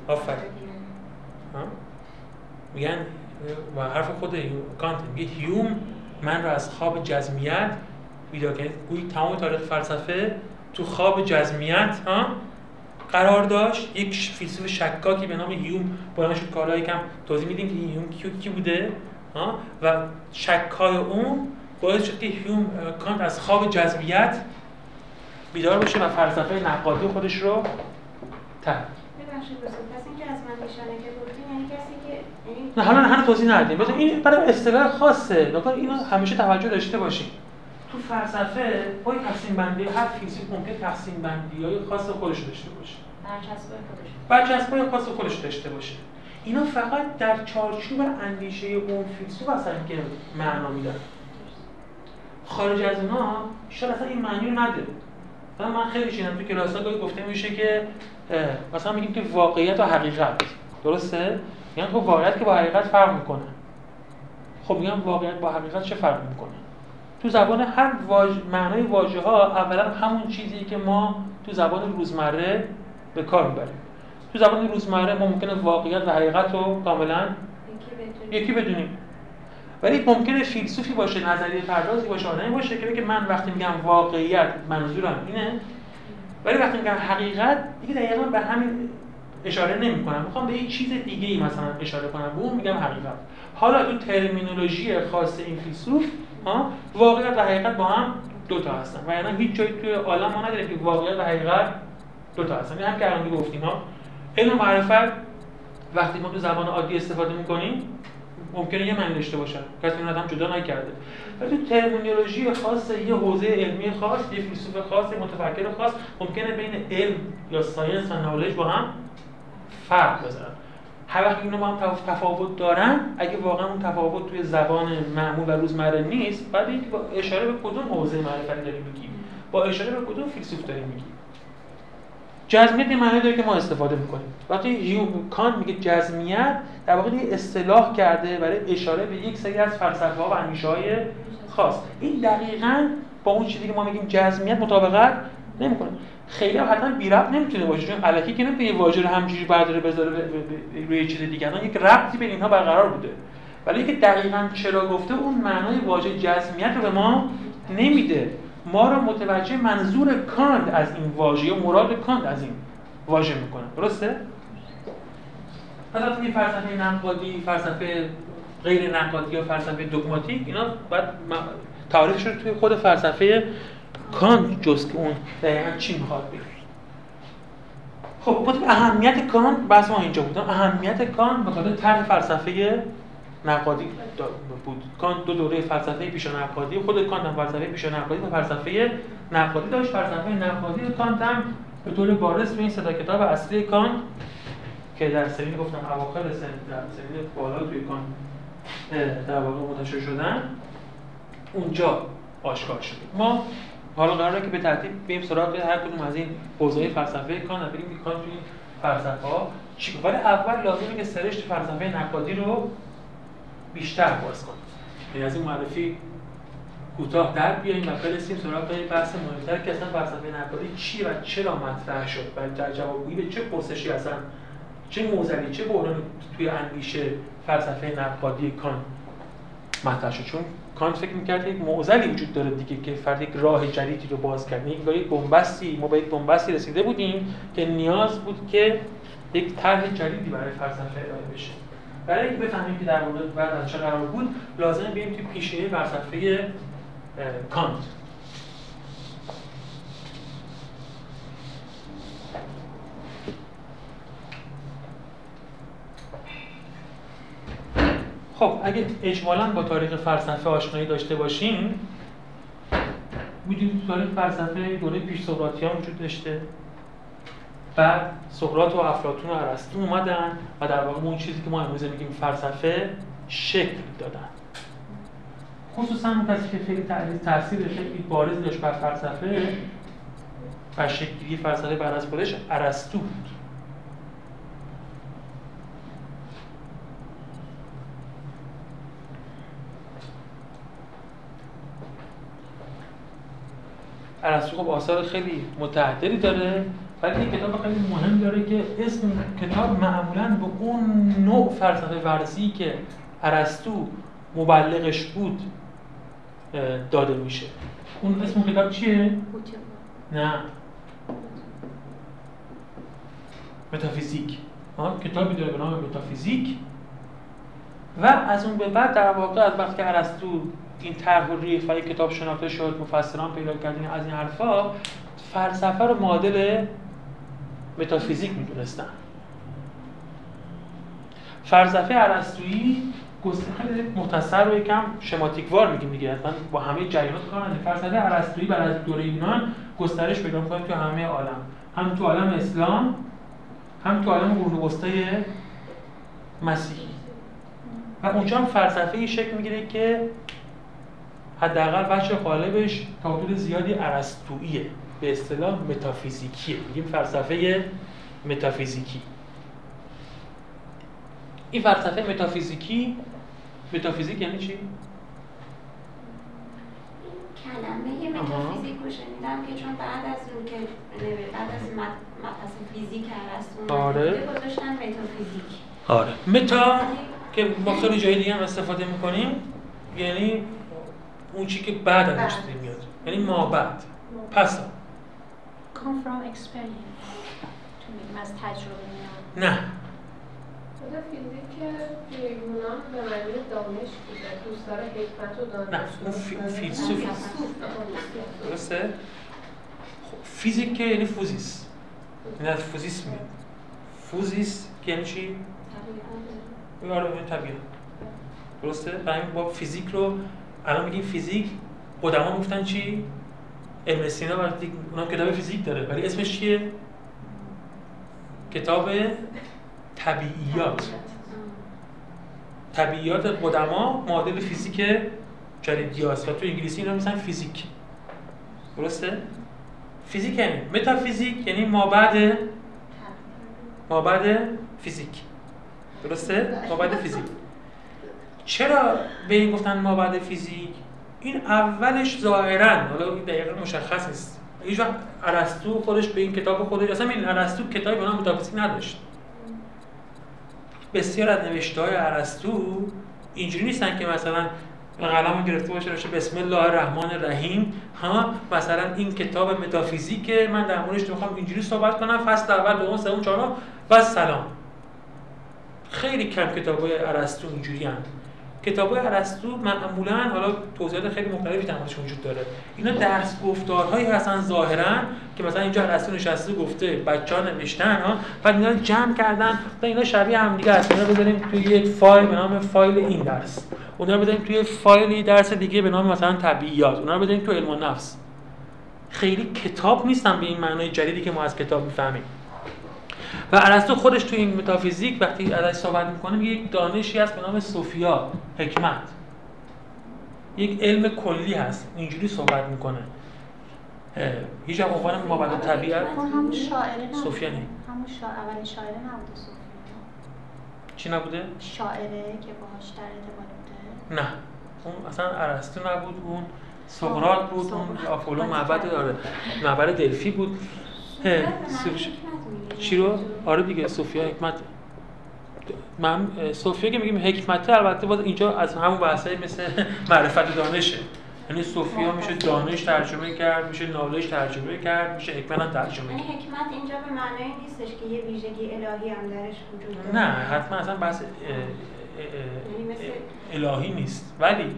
آفرین؟ میگن و حرف خود کانت میگه هیوم من رو از خواب جزمیت بیدار کرد. گویی تمام تاریخ فلسفه تو خواب جزمیت ها؟ قرار داشت یک فیلسوف شکاکی به نام هیوم بلند شد که حالا یکم توضیح میدیم که هیوم کی, کی بوده ها؟ و شکای اون باعث شد که هیوم کانت از خواب جزمیت بیدار بشه و فلسفه نقادی خودش رو ترک ببخشید پس این جزمندیشانه که گفتیم یعنی کسی که یعنی نه حالا هنوز توضیح ندیم. این برای اصطلاح خاصه. نکن اینو همیشه توجه داشته باشیم. تو فلسفه با تقسیم بندی هر فیزیک ممکن تقسیم بندی های خاص خودش داشته باشه. خودش. برچسبای خاص خودش داشته باشه. اینا فقط در چارچوب اندیشه اون فیلسوف هستن که معنا میدن. خارج از اونا شاید اصلا این معنی رو نده. مثلا من خیلی شنیدم تو کلاس ها گفته میشه که مثلا میگیم که واقعیت و حقیقت. درسته؟ میگن خب واقعیت که با حقیقت فرق می‌کنه. خب میگم واقعیت با حقیقت چه فرق می‌کنه؟ تو زبان هر واژ... معنای واژه ها اولا همون چیزی که ما تو زبان روزمره به کار می‌بریم. تو زبان روزمره ما ممکنه واقعیت و حقیقت رو کاملا یکی بدونیم. ولی ممکنه فیلسوفی باشه نظریه پردازی باشه آدمی باشه که بگه من وقتی میگم واقعیت منظورم اینه ولی وقتی میگم حقیقت دیگه دقیقا به همین اشاره نمی‌کنم. می‌خوام به یه چیز دیگه ای مثلا اشاره کنم. به اون میگم حقیقت. حالا این ترمینولوژی خاص این فیلسوف واقعیت و حقیقت با هم دو تا هستن. و یعنی هیچ جایی توی عالم ما نداره که واقعیت و حقیقت دو تا هستن. این هم که الان گفتیم ها علم معرفت وقتی ما تو زبان عادی استفاده می‌کنیم ممکنه یه معنی داشته باشن. کسی این آدم جدا نکرده. ولی تو ترمینولوژی خاص یه حوزه علمی خاص یه فیلسوف خاص یه متفکر خاص ممکنه بین علم یا ساینس و نالج با هم فرق بذارن. هر وقت اینا با هم تف- تفاوت دارن اگه واقعا اون تفاوت توی زبان معمول و روزمره نیست بعد با اشاره به کدوم حوزه معرفتی داری میگی با اشاره به کدوم فیلسوف داری میگی جزمیت معنی داره که ما استفاده می‌کنیم. وقتی هیوم کانت میگه جزمیت در واقع یه اصطلاح کرده برای اشاره به یک سری از فلسفه ها و اندیشه های خاص. این دقیقا با اون چیزی که ما میگیم جزمیت مطابقت نمی‌کنه. خیلی حتما بی ربط نمی‌تونه باشه چون الکی که نمی‌تونه واژه رو همینجوری برداره بذاره روی چیز دیگه. الان یک ربطی بین اینها برقرار بوده. ولی که دقیقا چرا گفته اون معنای واژه جزمیت رو به ما نمیده. ما رو متوجه منظور کانت از این واژه یا مراد کانت از این واژه می‌کنه. درسته؟ مثلا توی فلسفه نقادی فلسفه غیر نقادی یا فلسفه دogماتیک اینا م- تعریفش رو توی خود فلسفه کانت جز که اون دقیقا چی می‌خواد بگه. خب بود اهمیت کانت بحث ما اینجا بودم اهمیت کانت به خاطر طرح فلسفه نقادی بود. کانت دو دوره فلسفه پیشا نقادی. خود کانت هم فلسفه پیشا نقادی و فلسفه نقادی داشت. فلسفه نقادی کانت هم به طور بارز به این صدا کتاب اصلی کانت که در سرین گفتم اواخر سن در سرین بالا توی کانت در واقع منتشر شدن اونجا آشکار شد ما حالا قراره که به ترتیب بریم سراغ هر کدوم از این حوزه فلسفه. کانت بریم که کانت توی فلسفه ها چی؟ ولی اول لازمه که سرشت فلسفه نقادی رو بیشتر باز کنیم. یعنی از این معرفی کوتاه در بیاییم و برسیم سراغ بحث مهمتر که اصلا فلسفه نقادی چی و چرا مطرح شد و در جوابگویی به چه پرسشی اصلا چه موزلی چه بحرانی توی اندیشه فلسفه نقادی کان مطرح شد؟ چون کانت فکر می‌کرد یک معضلی وجود داره دیگه که فرد یک راه جدیدی رو باز کرد. یک یک بنبستی ما به یک بنبستی رسیده بودیم که نیاز بود که یک طرح جدیدی برای فلسفه ارائه بشه. برای اینکه بفهمیم که در مورد بعد از چه قرار بود لازم بیایم توی پیشه فلسفه کانت. خب اگه اجمالا با تاریخ فلسفه آشنایی داشته باشیم می‌دونید تاریخ فلسفه دوره پیش سقراطیان وجود داشته. بعد سقراط و افلاطون و ارسطو اومدن و در واقع اون چیزی که ما امروز میگیم فلسفه شکل دادن. خصوصا اون کسی که خیلی تاثیر خیلی بارزی داشت بر فلسفه و شکلی فلسفه بر از خودش ارسطو بود. ارسطو خب آثار خیلی متعددی داره ولی این کتاب خیلی مهم داره که اسم کتاب معمولا به اون نوع فلسفه ورزی که ارسطو مبلغش بود داده میشه. اون اسم کتاب چیه؟ نه. متافیزیک. کتابی داره به نام متافیزیک. و از اون به بعد در واقع از وقتی که ارسطو این طرح و ریخ کتاب شناخته شد مفسران پیدا کردن از این حرفا فلسفه رو معادل متافیزیک می‌دونستن. فلسفه ارسطویی خیلی مختصر و یکم شماتیکوار میگیم دیگه. من با همه جریانات کار نداریم. فلسفه ارسطویی بعد از دوره یونان گسترش پیدا می‌کنه تو همه عالم. هم تو عالم اسلام هم تو عالم قرون مسیحی. و اونجا هم فلسفه شکل می‌گیره که حداقل بچه غالبش تا حدود زیادی ارسطوییه. به اصطلاح متافیزیکیه. میگیم فلسفه متافیزیکی. این فلسفه متافیزیکی متافیزیک یعنی چی؟ کلمه متافیزیک رو شنیدم که چون بعد از اون که بعد از مبحث فیزیک ارسطو آره. گذاشتن متافیزیک. آره. متا که ما خیلی جای دیگه هم استفاده می‌کنیم یعنی اون چی که بعد از میاد. یعنی ما بعد. پس. Come from experience. از تجربه میاد. نه. خود فیزیک یونان به معنی دانش بوده. دوستدار حکمت و دانش. نه اون فیلسوف. درسته؟ خب فیزیک که یعنی فوزیس. یعنی از فوزیس میاد. فوزیس که یعنی چی؟ آره یعنی طبیعت. درسته؟ برای با فیزیک رو الان میگیم فیزیک قدما گفتن چی؟ ابن سینا وقتی اونم کتاب فیزیک داره ولی اسمش چیه؟ کتاب طبیعیات طبیعیات قدما معادل فیزیک جدیدیاست و تو انگلیسی اینا میسن فیزیک درسته؟ فیزیک یعنی متافیزیک یعنی مابعد مابعد فیزیک درسته؟ مابعد فیزیک چرا به این گفتن مابعد فیزیک؟ این اولش ظاهرا حالا دقیقا مشخص نیست. هیچ وقت ارسطو خودش به این کتاب خودش اصلا این ارسطو کتابی به نام متافیزیک نداشت. بسیار از نوشته های ارسطو اینجوری نیستن که مثلا قلم گرفته باشه باشه بسم الله الرحمن الرحیم ها مثلا این کتاب متافیزیک من در موردش می‌خوام اینجوری صحبت کنم فصل اول دوم سوم چهارم و سلام. خیلی کم کتاب های ارسطو اینجوری کتاب ارسطو معمولا حالا توضیحات خیلی مختلفی در موردش وجود داره. اینا درس گفتارهایی هستن ظاهرا که مثلا اینجا ارسطو نشسته گفته بچه‌ها نوشتن ها. بعد اینا جمع کردن و اینا شبیه هم دیگه است اینا بذاریم توی یک فایل به نام فایل این درس. اونا رو بذاریم توی فایل درس دیگه به نام مثلا طبیعیات. اونا رو بذاریم توی علم النفس خیلی کتاب نیستن به این معنای جدیدی که ما از کتاب می‌فهمیم. و ارسطو خودش تو این متافیزیک وقتی ازش صحبت می‌کنه میگه یک دانشی هست به نام سوفیا حکمت. یک علم کلی هست. اینجوری صحبت می‌کنه. هیچ هم عنوان ما بعد طبیعت اون همون شاعره نبوده. صوفیانه. همون اولین شاعره نبوده صوفیا چی نبوده؟ شاعره که باهاش در ارتباط بوده. نه. اون اصلا ارسطو نبود. اون سقراط بود. اون آپولو معبد داره. معبد دلفی بود. چی رو؟ آره دیگه صوفیا حکمت من صوفیا که میگیم حکمته البته باز اینجا از همون بحثای مثل معرفت دانشه. یعنی صوفیا میشه دانش ترجمه کرد میشه نالش ترجمه کرد میشه حکمت هم ترجمه یعنی کرد. حکمت اینجا به معنای نیستش که یه ویژگی الهی هم درش وجود داره. نه حتما اصلا بحث یعنی الهی نیست. ولی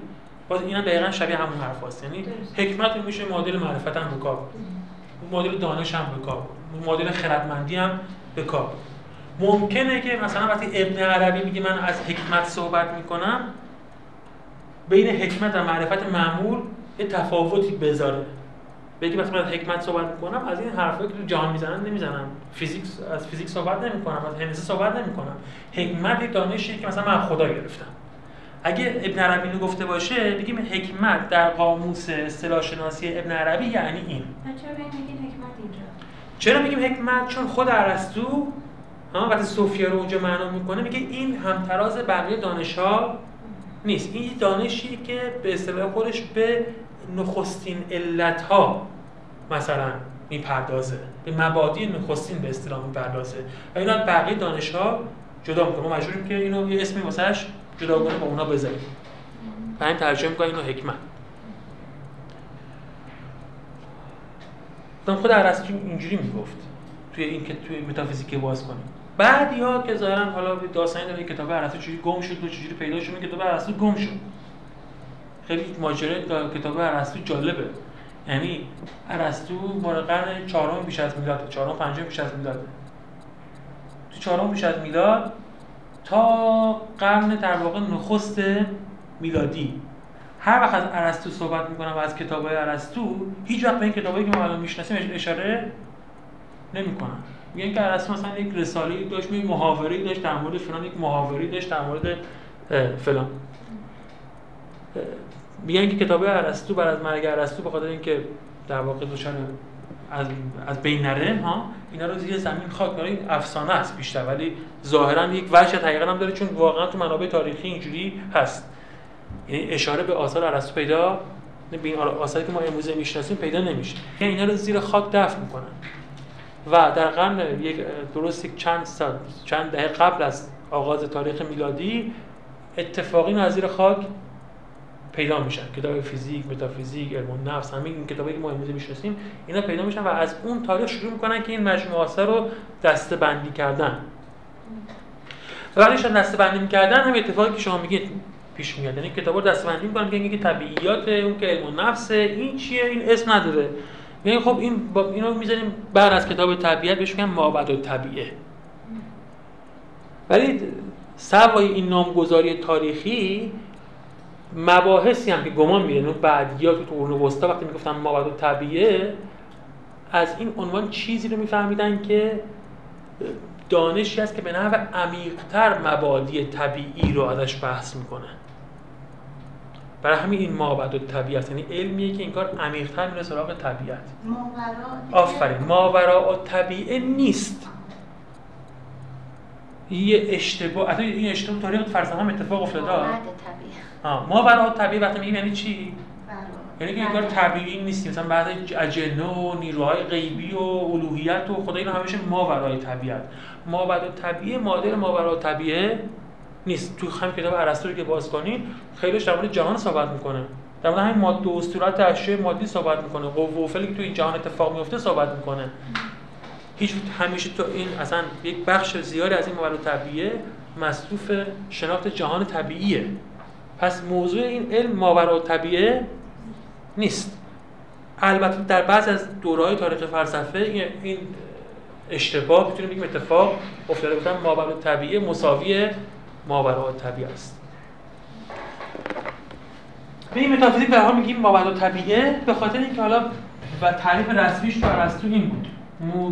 باز اینا دقیقا شبیه همون حرف هست یعنی. حکمت میشه معادل معرفت هم به معادل دانش هم به کار. معادل خردمندی هم به کار. ممکنه که مثلا وقتی ابن عربی میگه من از حکمت صحبت می‌کنم بین حکمت و معرفت معمول یه تفاوتی بذاره بگی وقتی من از حکمت صحبت می‌کنم از این حرفایی که تو جهان می‌زنن نمی‌زنم فیزیکس از فیزیک صحبت نمی‌کنم از هندسه صحبت نمی‌کنم حکمت یه دانشیه که مثلا من خدا گرفتم اگه ابن عربی اینو گفته باشه بگیم حکمت در قاموس اصطلاح شناسی ابن عربی یعنی این. چرا میگین حکمت اینجا؟ چرا میگیم حکمت؟ چون خود ارسطو ها وقتی صوفیا رو اونجا معنا می‌کنه میگه این همتراز بقیه دانش ها نیست. این دانشی که به اصطلاح خودش به نخستین علت ها مثلا می‌پردازه. به مبادی نخستین به اصطلاح می‌پردازه. و اینا بقیه دانش ها جدا می‌کنه. ما مجبوریم که اینو یه اسمی واسش جداگانه با اونا بذاریم. و همین ترجمه می‌کنه اینو حکمت. خود ارسطو اینجوری می‌گفت. توی این که توی متافیزیک باز کنیم. بعدی ها که ظاهرا حالا داستانی داره کتاب ارسطو چجوری گم شد و چجوری پیدا شد کتاب ارسطو گم شد. خیلی ماجرای دا- کتاب ارسطو جالبه. یعنی ارسطو مال قرن چهارم بیش از میلاد چهارم پنجم بیش از میلاد. تو چهارم بیش از میلاد تا قرن در واقع نخست میلادی. هر وقت از ارسطو صحبت می‌کنم و از کتابای ارسطو هیچ وقت به این کتابایی که ما الان می‌شناسیم اشاره نمی‌کنم. میگن که ارسطو مثلا یک رساله داشت یک محاوره داشت در مورد فلان یک محاوره داشت در مورد فلان. میگن که کتاب ارسطو بعد از مرگ ارسطو به خاطر اینکه در واقع دچار از از بین نره ها اینا رو زیر زمین خاک. داره این افسانه است بیشتر ولی ظاهرا یک وجه حقیقت هم داره چون واقعا تو منابع تاریخی اینجوری هست. یعنی اشاره به آثار ارسطو پیدا به این آثاری که ما امروزه می‌شناسیم پیدا نمیشه. یعنی اینا رو زیر خاک دفن می‌کنن. و در قرن یک درست یک چند سال چند دهه قبل از آغاز تاریخ میلادی اتفاقی زیر خاک پیدا میشن. کتاب فیزیک متافیزیک علم النفس همین این کتابایی که ما امروزه می‌شناسیم اینا پیدا میشن و از اون تاریخ شروع می‌کنن که این مجموعه رو دسته بندی کردن. و بعدش دسته بندی می‌کردن هم اتفاقی که شما میگید پیش میاد. یعنی کتاب رو دسته بندی می‌کنن که طبیعیات اون که علم النفس این چیه؟ این اسم نداره. یعنی خب این با اینو می‌ذاریم بعد از کتاب طبیعت بهش میگن مابعد الطبیعه ولی سوای این نامگذاری تاریخی مباحثی هم که گمان میره اون بعدیا تو قرون وسطا وقتی می‌گفتن مابعد الطبیعه از این عنوان چیزی رو میفهمیدن که دانشی است که به نحو عمیقتر مبادی طبیعی رو ازش بحث می‌کنه. برای همین این مابعد الطبیعه است یعنی علمیه که این کار عمیقتر میره سراغ طبیعت. ماورا آفرین. ماوراء الطبیعه نیست. یه اشتباه این اشتباه تاریخ فلسفه هم اتفاق افتاده. بعد طبیعی. ها ماوراء الطبیعه وقتی میگیم یعنی چی؟ یعنی که کار طبیعی نیست مثلا بعد اجنه و نیروهای غیبی و الوهیت و خدا اینا همیشه ماورای طبیعت. مابعد طبیعه مادر ماورای طبیعه نیست. تو همین کتاب ارسطو که باز کنید خیلیش در مورد جهان صحبت می‌کنه. در مورد همین ماده و صورت اشیاء مادی صحبت می‌کنه. قوه و فعلی که تو این جهان اتفاق میفته صحبت می‌کنه. هیچ همیشه تو این اصلا یک بخش زیادی از این ماورای طبیعه مصروف شناخت جهان طبیعیه. پس موضوع این علم ماورا طبیعه نیست. البته در بعض از دورهای تاریخ فلسفه این- اشتباه می‌تونیم بگیم اتفاق افتاده بودن. ماورا طبیعه مساوی ماورا طبیعه است. به این متافیزیک به میگیم ماورا طبیعه به خاطر اینکه حالا و تعریف رسمیش تو ارسطو این بود.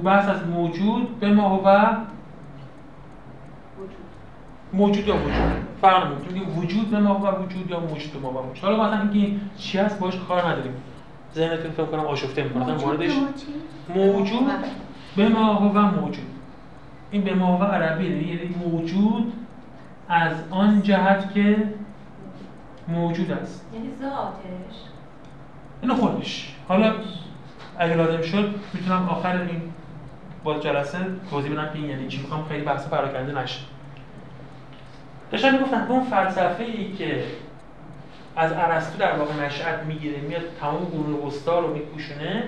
بحث از موجود به ما و موجود یا وجود؟ فرق نمی‌کنه. وجود ما و وجود یا موجود به ما و وجود حالا مثلا اینکه این چی هست باش کار نداریم. ذهنتون فکر کنم آشفته می‌کنه. مثلا واردش موجود. به ما و موجود. این به ما و عربی یعنی موجود از آن جهت که موجود است. یعنی ذاتش. اینو خودش. حالا اگه لازم شد می‌تونم آخر این با جلسه توضیح بدم که این یعنی چی. می‌خوام خیلی بحث پراکنده نشه. داشتم می‌گفتم اون فلسفه ای که از ارسطو در واقع نشأت می‌گیره میاد تمام قرون وسطا رو میپوشونه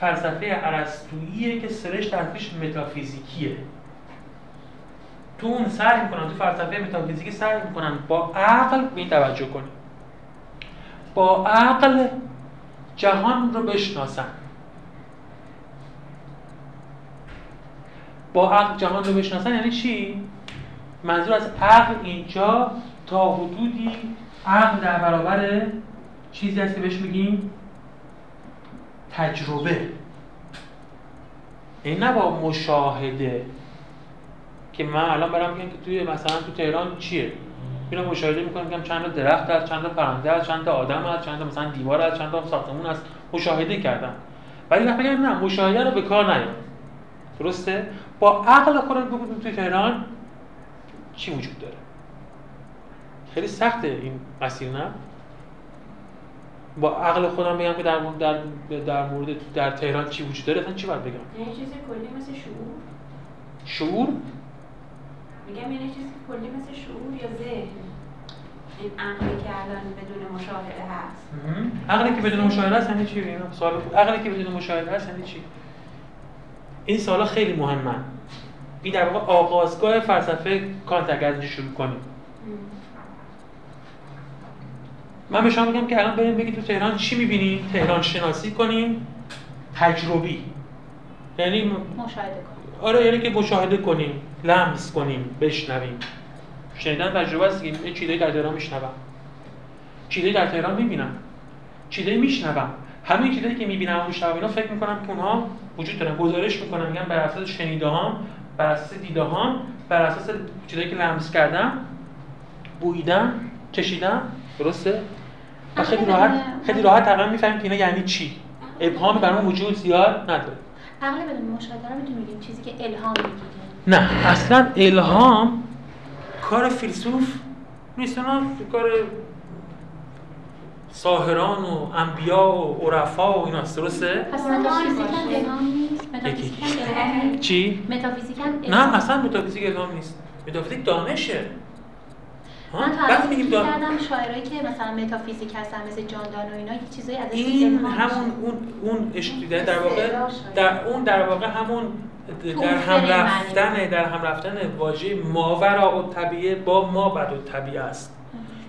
فلسفه ارسطوییه که سرش در پیش متافیزیکیه تو اون سعی می‌کنن تو فلسفه متافیزیکی سعی می‌کنن با عقل به این توجه کنیم با عقل جهان رو بشناسن با عقل جهان رو بشناسن یعنی چی؟ منظور از عقل اینجا تا حدودی عقل در برابر چیزی هست که بهش میگیم تجربه. این نه با مشاهده که من الان برم بگم که توی مثلا تو تهران چیه؟ میرم مشاهده می‌کنم میگم چند درخت هست چند تا پرنده هست چند آدم هست چند تا مثلا دیوار هست چند تا ساختمون هست. مشاهده کردم. ولی وقتی نه مشاهده رو به کار نیار. درسته؟ با عقل خودت بگو توی تهران چی وجود داره؟ خیلی سخته این مسیر نه؟ با عقل خودم بگم که در مورد در, در مورد در تهران چی وجود داره؟ اصلا چی باید بگم؟ یعنی چیزی کلی مثل شعور؟ شعور؟ میگم یعنی چیزی کلی مثل شعور یا ذهن؟ این عقلی که الان بدون مشاهده هست. عقلی که بدون مشاهده است یعنی چی؟ اینا سوال. عقلی که بدون مشاهده است یعنی چی؟ این سوالا خیلی مهمن. این در واقع آغازگاه فلسفه کانت اگر از شروع کنیم. من به شما میگم که الان بریم بگید تو تهران چی می‌بینیم؟ تهران شناسی کنیم. تجربی. یعنی مشاهده کنم آره یعنی که مشاهده کنیم لمس کنیم بشنویم. شنیدن تجربه است یه چیزایی در تهران میشنوم. چیزایی در تهران می‌بینم. چیزایی میشنوم. همین چیزایی که می‌بینم و میشنوم اینا فکر می‌کنم که اونها وجود دارن. گزارش می‌کنم میگم بر اساس شنیده هام بر اساس دیده هام بر اساس چیزایی که لمس کردم بویدم چشیدم. درسته؟ و خیلی راحت خیلی راحت تقریبا می‌فهمیم که اینا یعنی چی. ابهامی برام وجود زیاد نداره. عقل بدون مشاهده رو می‌تونیم بگیم چیزی که الهام می‌گیره. نه اصلا الهام کار فیلسوف نیست اونا کار ساحران و انبیا و عرفا و ایناست درسته؟ پس متافیزیک چی؟ متافیزیک نه اصلا متافیزیک الهام نیست متافیزیک دانشه ها؟ من تا وقتی الان میگیم فکر. کردم شاعرایی که مثلا متافیزیک هستن مثل جان دان و اینا یه چیزایی ازش این همون. اون اون اش- در واقع در اون در واقع همون در هم. رفتن در هم رفتن واژه ماورا و طبیعه با ما بد و طبیعه است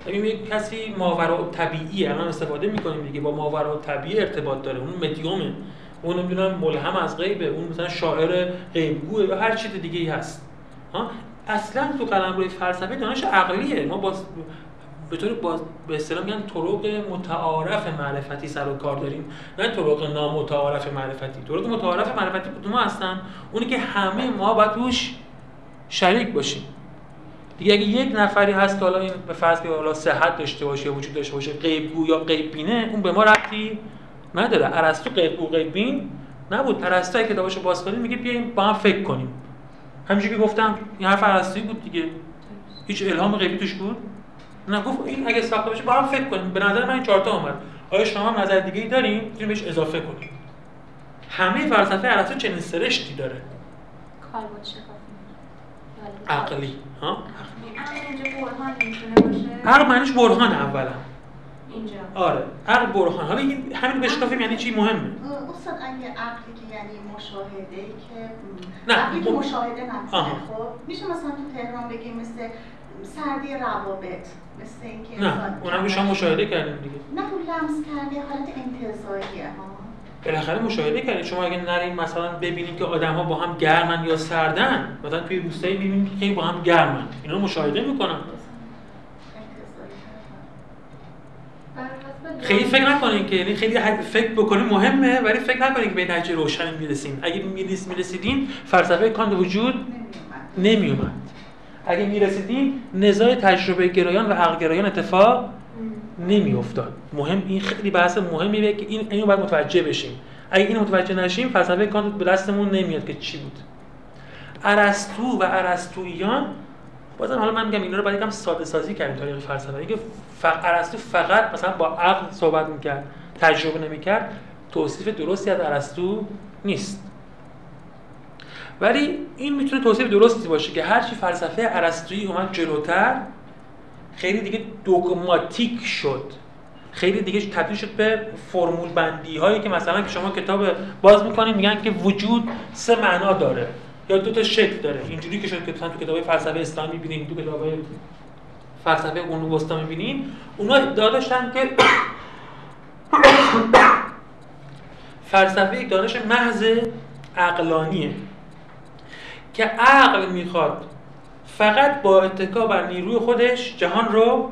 ببین یک کسی ماورا طبیعی الان استفاده می‌کنیم دیگه. با ماورا و طبیعه ارتباط داره. اون مدیومه. اون نمی‌دونم ملهم از غیبه. اون مثلا شاعر غیبگوه و هر چیز دیگه ای هست. ها؟ اصلا تو قلمرو فلسفه دانش عقلیه. ما با به طور با به اصطلاح میگن طرق متعارف معرفتی سر و کار داریم. نه طرق نامتعارف معرفتی. طرق متعارف معرفتی کدوم هستن؟ اونی که همه ما باید توش شریک باشیم. دیگه اگه یک نفری هست که حالا این به فرض که حالا صحت داشته باشه یا وجود داشته باشه غیبگو یا غیب بینه اون به ما ربطی نداره. ارسطو غیبگو غیب بین نبود. ارسطو اگه کتابشو باز کنیم میگه بیایم با هم فکر کنیم. همینجوری که گفتم این حرف ارسطویی بود دیگه. هیچ الهام غیبی توش بود؟ نه گفت این اگه ساخته باشه با هم فکر کنیم. به نظر من این چهار تا اومد. آیا شما هم نظر دیگه ای دارین؟ می‌تونیم بهش اضافه کنیم. همه فلسفه ارسطو چنین سرشتی داره. کاربرد عقلی. ها؟ عقل اینجا برهان می‌تونه باشه. عقل معنیش برهان اولا اینجا. آره. عقل برهان. حالا این همین بشکافیم یعنی چی؟ مهمه. استاد اگه عقلی که یعنی مشاهده که نه، عقلی که م- مشاهده. نکنه خب میشه مثلا تو تهران بگیم مثل سردی روابط مثل اینکه نه اونم که شما مشاهده کردیم دیگه. نه اون لمس کرده حالت انتظاییه ها. بالاخره مشاهده کردید. شما اگه نرین مثلا ببینید که آدم ها با هم گرمن یا سردن مثلا توی روستایی می‌بینید که با هم گرمن. اینا رو مشاهده می‌کنن. خیلی فکر نکنین که یعنی خیلی فکر بکنین مهمه ولی فکر نکنین که به نتیجه روشنی می‌رسین اگه میرس می‌رسیدین فلسفه کانت وجود. نمیومد اگه می‌رسیدین نزاع تجربه گرایان و عقل گرایان اتفاق نمیافتاد. مهم این خیلی بحث مهمیه که این اینو باید متوجه بشیم. اگه اینو متوجه نشیم فلسفه کانت به دستمون نمیاد که چی بود. ارسطو و ارسطوییان بازم حالا من میگم اینا رو باید یکم ساده سازی کردیم تاریخ فلسفه. اینکه. ارسطو فقط مثلا با عقل صحبت می‌کرد تجربه نمی‌کرد توصیف درستی از ارسطو نیست. ولی این می‌تونه توصیف درستی باشه که هرچی فلسفه ارسطویی اومد جلوتر خیلی دیگه دوگماتیک شد. خیلی دیگه تبدیل شد به فرمول بندی هایی که مثلا که شما کتاب باز می‌کنید میگن که وجود سه معنا داره. یا دو تا شکل داره. اینجوری که شد که تو کتاب فلسفه اسلام می‌بینید تو کتاب فلسفه قرون وسطا می‌بینید اونا ادعا داشتن که فلسفه یک دانش محض عقلانیه. که عقل می‌خواد فقط با اتکا بر نیروی خودش جهان رو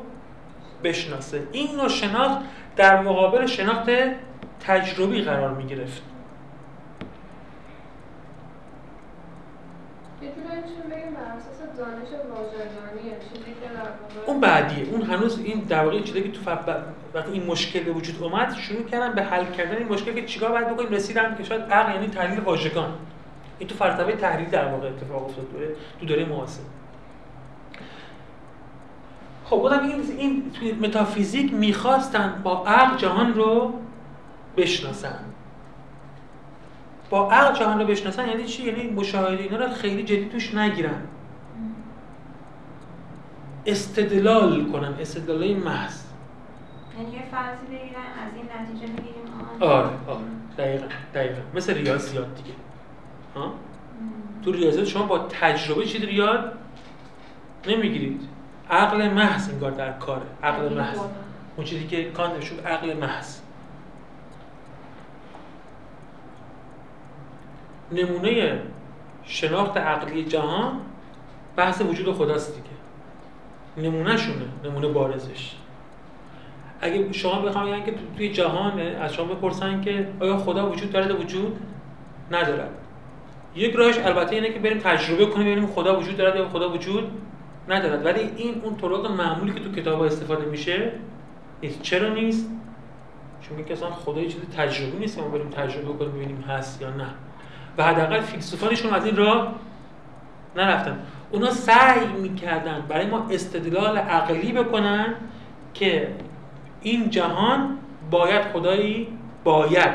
بشناسه. این نوع شناخت در مقابل شناخت تجربی قرار می گرفت. اون بعدیه. اون هنوز این در واقع چیزی که تو وقتی این مشکل به وجود اومد شروع کردن به حل کردن این مشکل که چیکار باید بکنیم؟ رسیدن که شاید عقل یعنی تحلیل واژگان. این تو فلسفه تحلیل در واقع اتفاق افتاد دوره تو دوره معاصر. خب بودم این این توی متافیزیک می‌خواستن با عقل جهان رو بشناسن. با عقل جهان رو بشناسن یعنی چی؟ یعنی مشاهده اینا رو خیلی جدی توش نگیرن. استدلال کنن استدلال محض. یعنی یه فرضی بگیرن از این نتیجه می‌گیریم آره آره. دقیقا دقیقا. مثل ریاضیات دیگه. ها تو ریاضیات شما با تجربه چیزی رو یاد نمی‌گیرید. عقل محض انگار در کاره. عقل محض. اون چیزی که کانت شد عقل محض. نمونه شناخت عقلی جهان بحث وجود خداست دیگه. نمونه شونه نمونه بارزش. اگه شما بخوام بگن که توی جهان از شما بپرسن که آیا خدا وجود دارد یا وجود ندارد؟ یک راهش البته اینه که بریم تجربه کنیم ببینیم خدا وجود دارد یا خدا وجود ندارد. ولی این اون طرق معمولی که تو کتاب استفاده میشه نیست چرا نیست؟ چون که اصلا خدا یه چیز تجربی نیست ما بریم تجربه کنیم ببینیم هست یا نه. و حداقل فیلسوفانشون از این راه نرفتن. اونا سعی می‌کردن برای ما استدلال عقلی بکنن که این جهان باید خدایی باید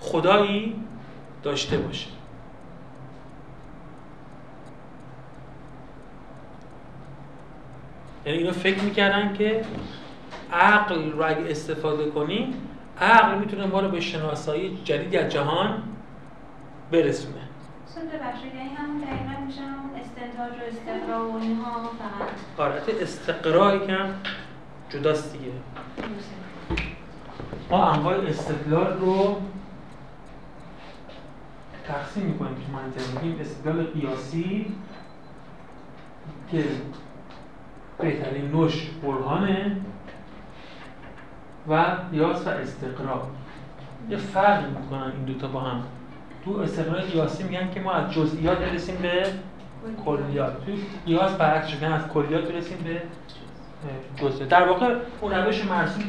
خدایی داشته باشه. یعنی اینا فکر می‌کردن که عقل رو اگه استفاده کنیم عقل می‌تونه ما رو به شناسایی جدیدی از جهان برسونه. اصلا ببخشید یعنی همون دقیقا میشه همون استنتاج و استقرا و اینها فقط. حالت استقرایی کم جداست دیگه. ما انواع استدلال رو تقسیم می‌کنیم تو منطق میگیم استدلال قیاسی که بهترین نوش برهانه و قیاس و استقرا. یه فرق می‌کنن این دوتا با هم. تو استقرار قیاسی میگن که ما از جزئیات برسیم به کلیات. تو قیاس برعکس شدن از کلیات برسیم به جزئیات. در واقع اون روش مرسوم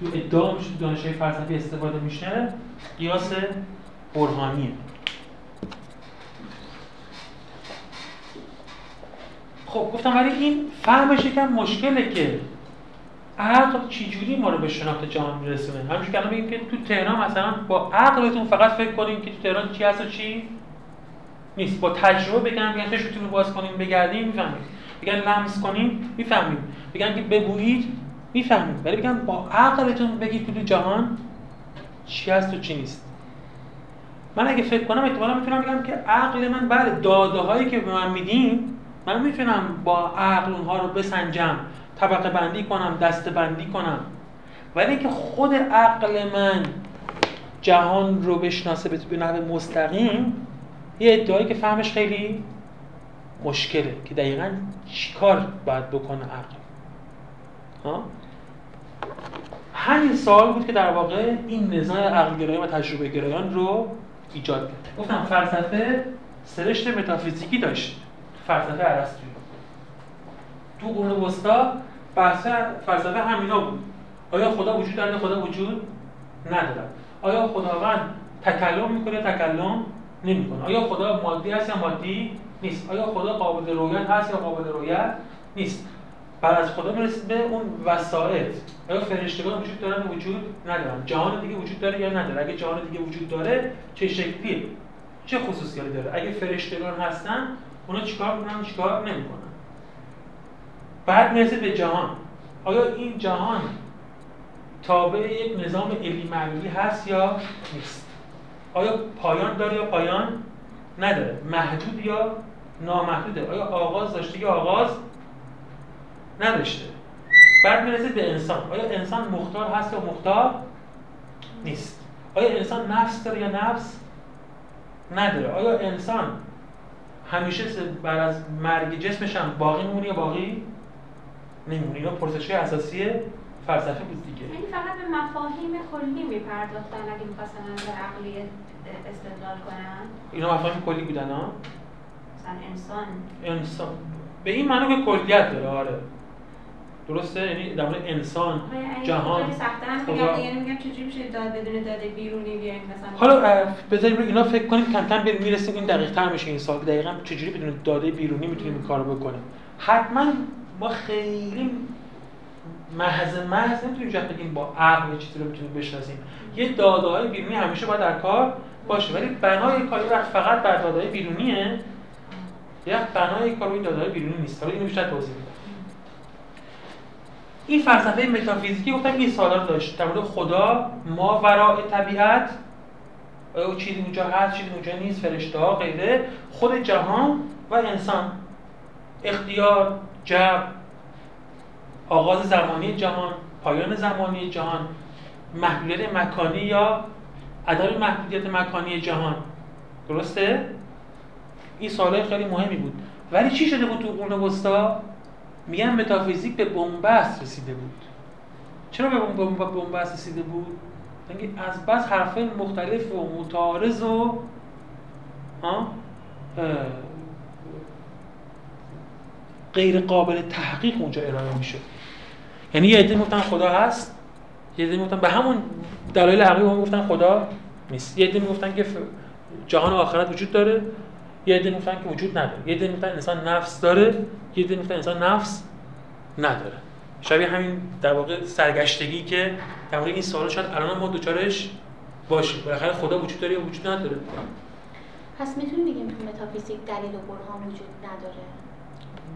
تو ادعا میشه دانش‌های فلسفی استفاده میشه قیاس برهانیه. خب گفتم ولی این فهمش یکم مشکله که عقل چجوری ما رو به شناخت جهان میرسونه. همینجور که الان بگیم که تو تهران مثلا با عقلتون فقط فکر کنیم که تو تهران چی هست و چی نیست. با تجربه بگن بگن چشمتون رو باز کنیم بگردیم می‌فهمیم بگن لمس کنیم می‌فهمیم بگن که بگویید می‌فهمیم ولی بگن با عقلتون بگید که تو جهان چی هست و چی نیست. من اگه فکر کنم احتمالا می‌تونم بگم که عقل من بله داده هایی که به من میدین من می‌تونم با عقل اونها رو بسنجم طبقه بندی کنم دسته بندی کنم. ولی اینکه خود عقل من جهان رو بشناسه به نحو مستقیم یه ادعایی که فهمش خیلی مشکله که دقیقا چیکار باید بکنه عقل. ها؟ همین سوال بود که در واقع این نظام عقل گرایی و تجربه گرایان رو ایجاد کرد. گفتم فلسفه سرشت متافیزیکی داشت. فلسفه ارسطویی تو قرون وسطا بحث فلسفه همینا بود. آیا خدا وجود داره؟ خدا وجود نداره. آیا خداوند تکلم می‌کنه؟ تکلم نمی‌کنه. آیا خدا مادی هست یا مادی نیست؟ آیا خدا قابل رویت هست یا قابل رویت نیست؟ بعد از خدا می‌رسید به اون وسائط آیا فرشتگان وجود دارن وجود ندارن؟ جهان دیگه وجود داره یا نداره؟ اگه جهان دیگه وجود داره چه شکلیه؟ چه خصوصیاتی داره؟ اگه فرشتگان هستن اونا چیکار می‌کنن؟ چیکار نمی‌کنن. بعد می‌رسید به جهان. آیا این جهان تابع یک نظام علمی معلولی هست یا نیست؟ آیا پایان داره یا پایان نداره؟ محدود یا نامحدوده؟ آیا آغاز داشته یا آغاز نداشته؟ بعد می‌رسید به انسان. آیا انسان مختار هست یا مختار نیست؟ آیا انسان نفس داره یا نفس نداره؟ آیا انسان همیشه بعد از مرگ جسمش هم باقی میمونه یا باقی نمیمونه؟ اینا پرسش اساسی فلسفه بود دیگه. یعنی فقط به مفاهیم کلی میپرداختن اگه می‌خواستن از عقلی استدلال کنن. اینا مفاهیم کلی بودن ها مثلا انسان. انسان. به این معنی که کلیت داره آره. درسته؟ یعنی در مورد انسان جهان. خدا یعنی میگم چجوری میشه داد بدون داده بیرونی بیایم مثلا. حالا بذاریم اینا فکر کنیم کم کم می‌رسیم این دقیق تر میشه این سال. دقیقاً چجوری بدون داده بیرونی می‌تونیم این کارو بکنیم؟ حتما ما خیلی محض محض نمی‌تونیم جهت بگیم با عقل یه چیزی رو می‌تونیم بشناسیم. یه داده های بیرونی همیشه باید در کار باشه ولی بنای کاری وقت فقط بر داده بیرونیه. یه بنای کار این داده بیرونی نیست. حالا اینو بیشتر توضیح میدم. این فلسفه متافیزیکی گفتم این سوالا رو داشت. در خدا ما وراء طبیعت. آیا چیزی اونجا هست چیزی اونجا نیست فرشته ها غیره. خود جهان و انسان. اختیار جبر آغاز زمانی جهان پایان زمانی جهان. محدودیت مکانی یا عدم محدودیت مکانی جهان. درسته؟ این سوالای خیلی مهمی بود. ولی چی شده بود تو قرون وسطا؟ میگن متافیزیک به بنبست رسیده بود. چرا به بنبست رسیده بود؟ اینکه از بس حرفه مختلف و متعارض و غیر قابل تحقیق اونجا ارائه میشه. یعنی یه عده می‌گفتن خدا هست یه عده می‌گفتن به همون دلایل عقلی هم گفتن خدا نیست. یه عده می‌گفتن که جهان آخرت وجود داره. یه عده می‌گفتن که وجود نداره. یه عده می‌گفتن انسان نفس داره یه عده می‌گفتن انسان نفس نداره. شبیه همین در واقع سرگشتگی که در مورد این سوال شاید الان ما دوچارش باشیم. بالاخره خدا وجود داره یا وجود نداره؟ پس می‌تونیم بگیم تو متافیزیک دلیل و برهان وجود نداره؟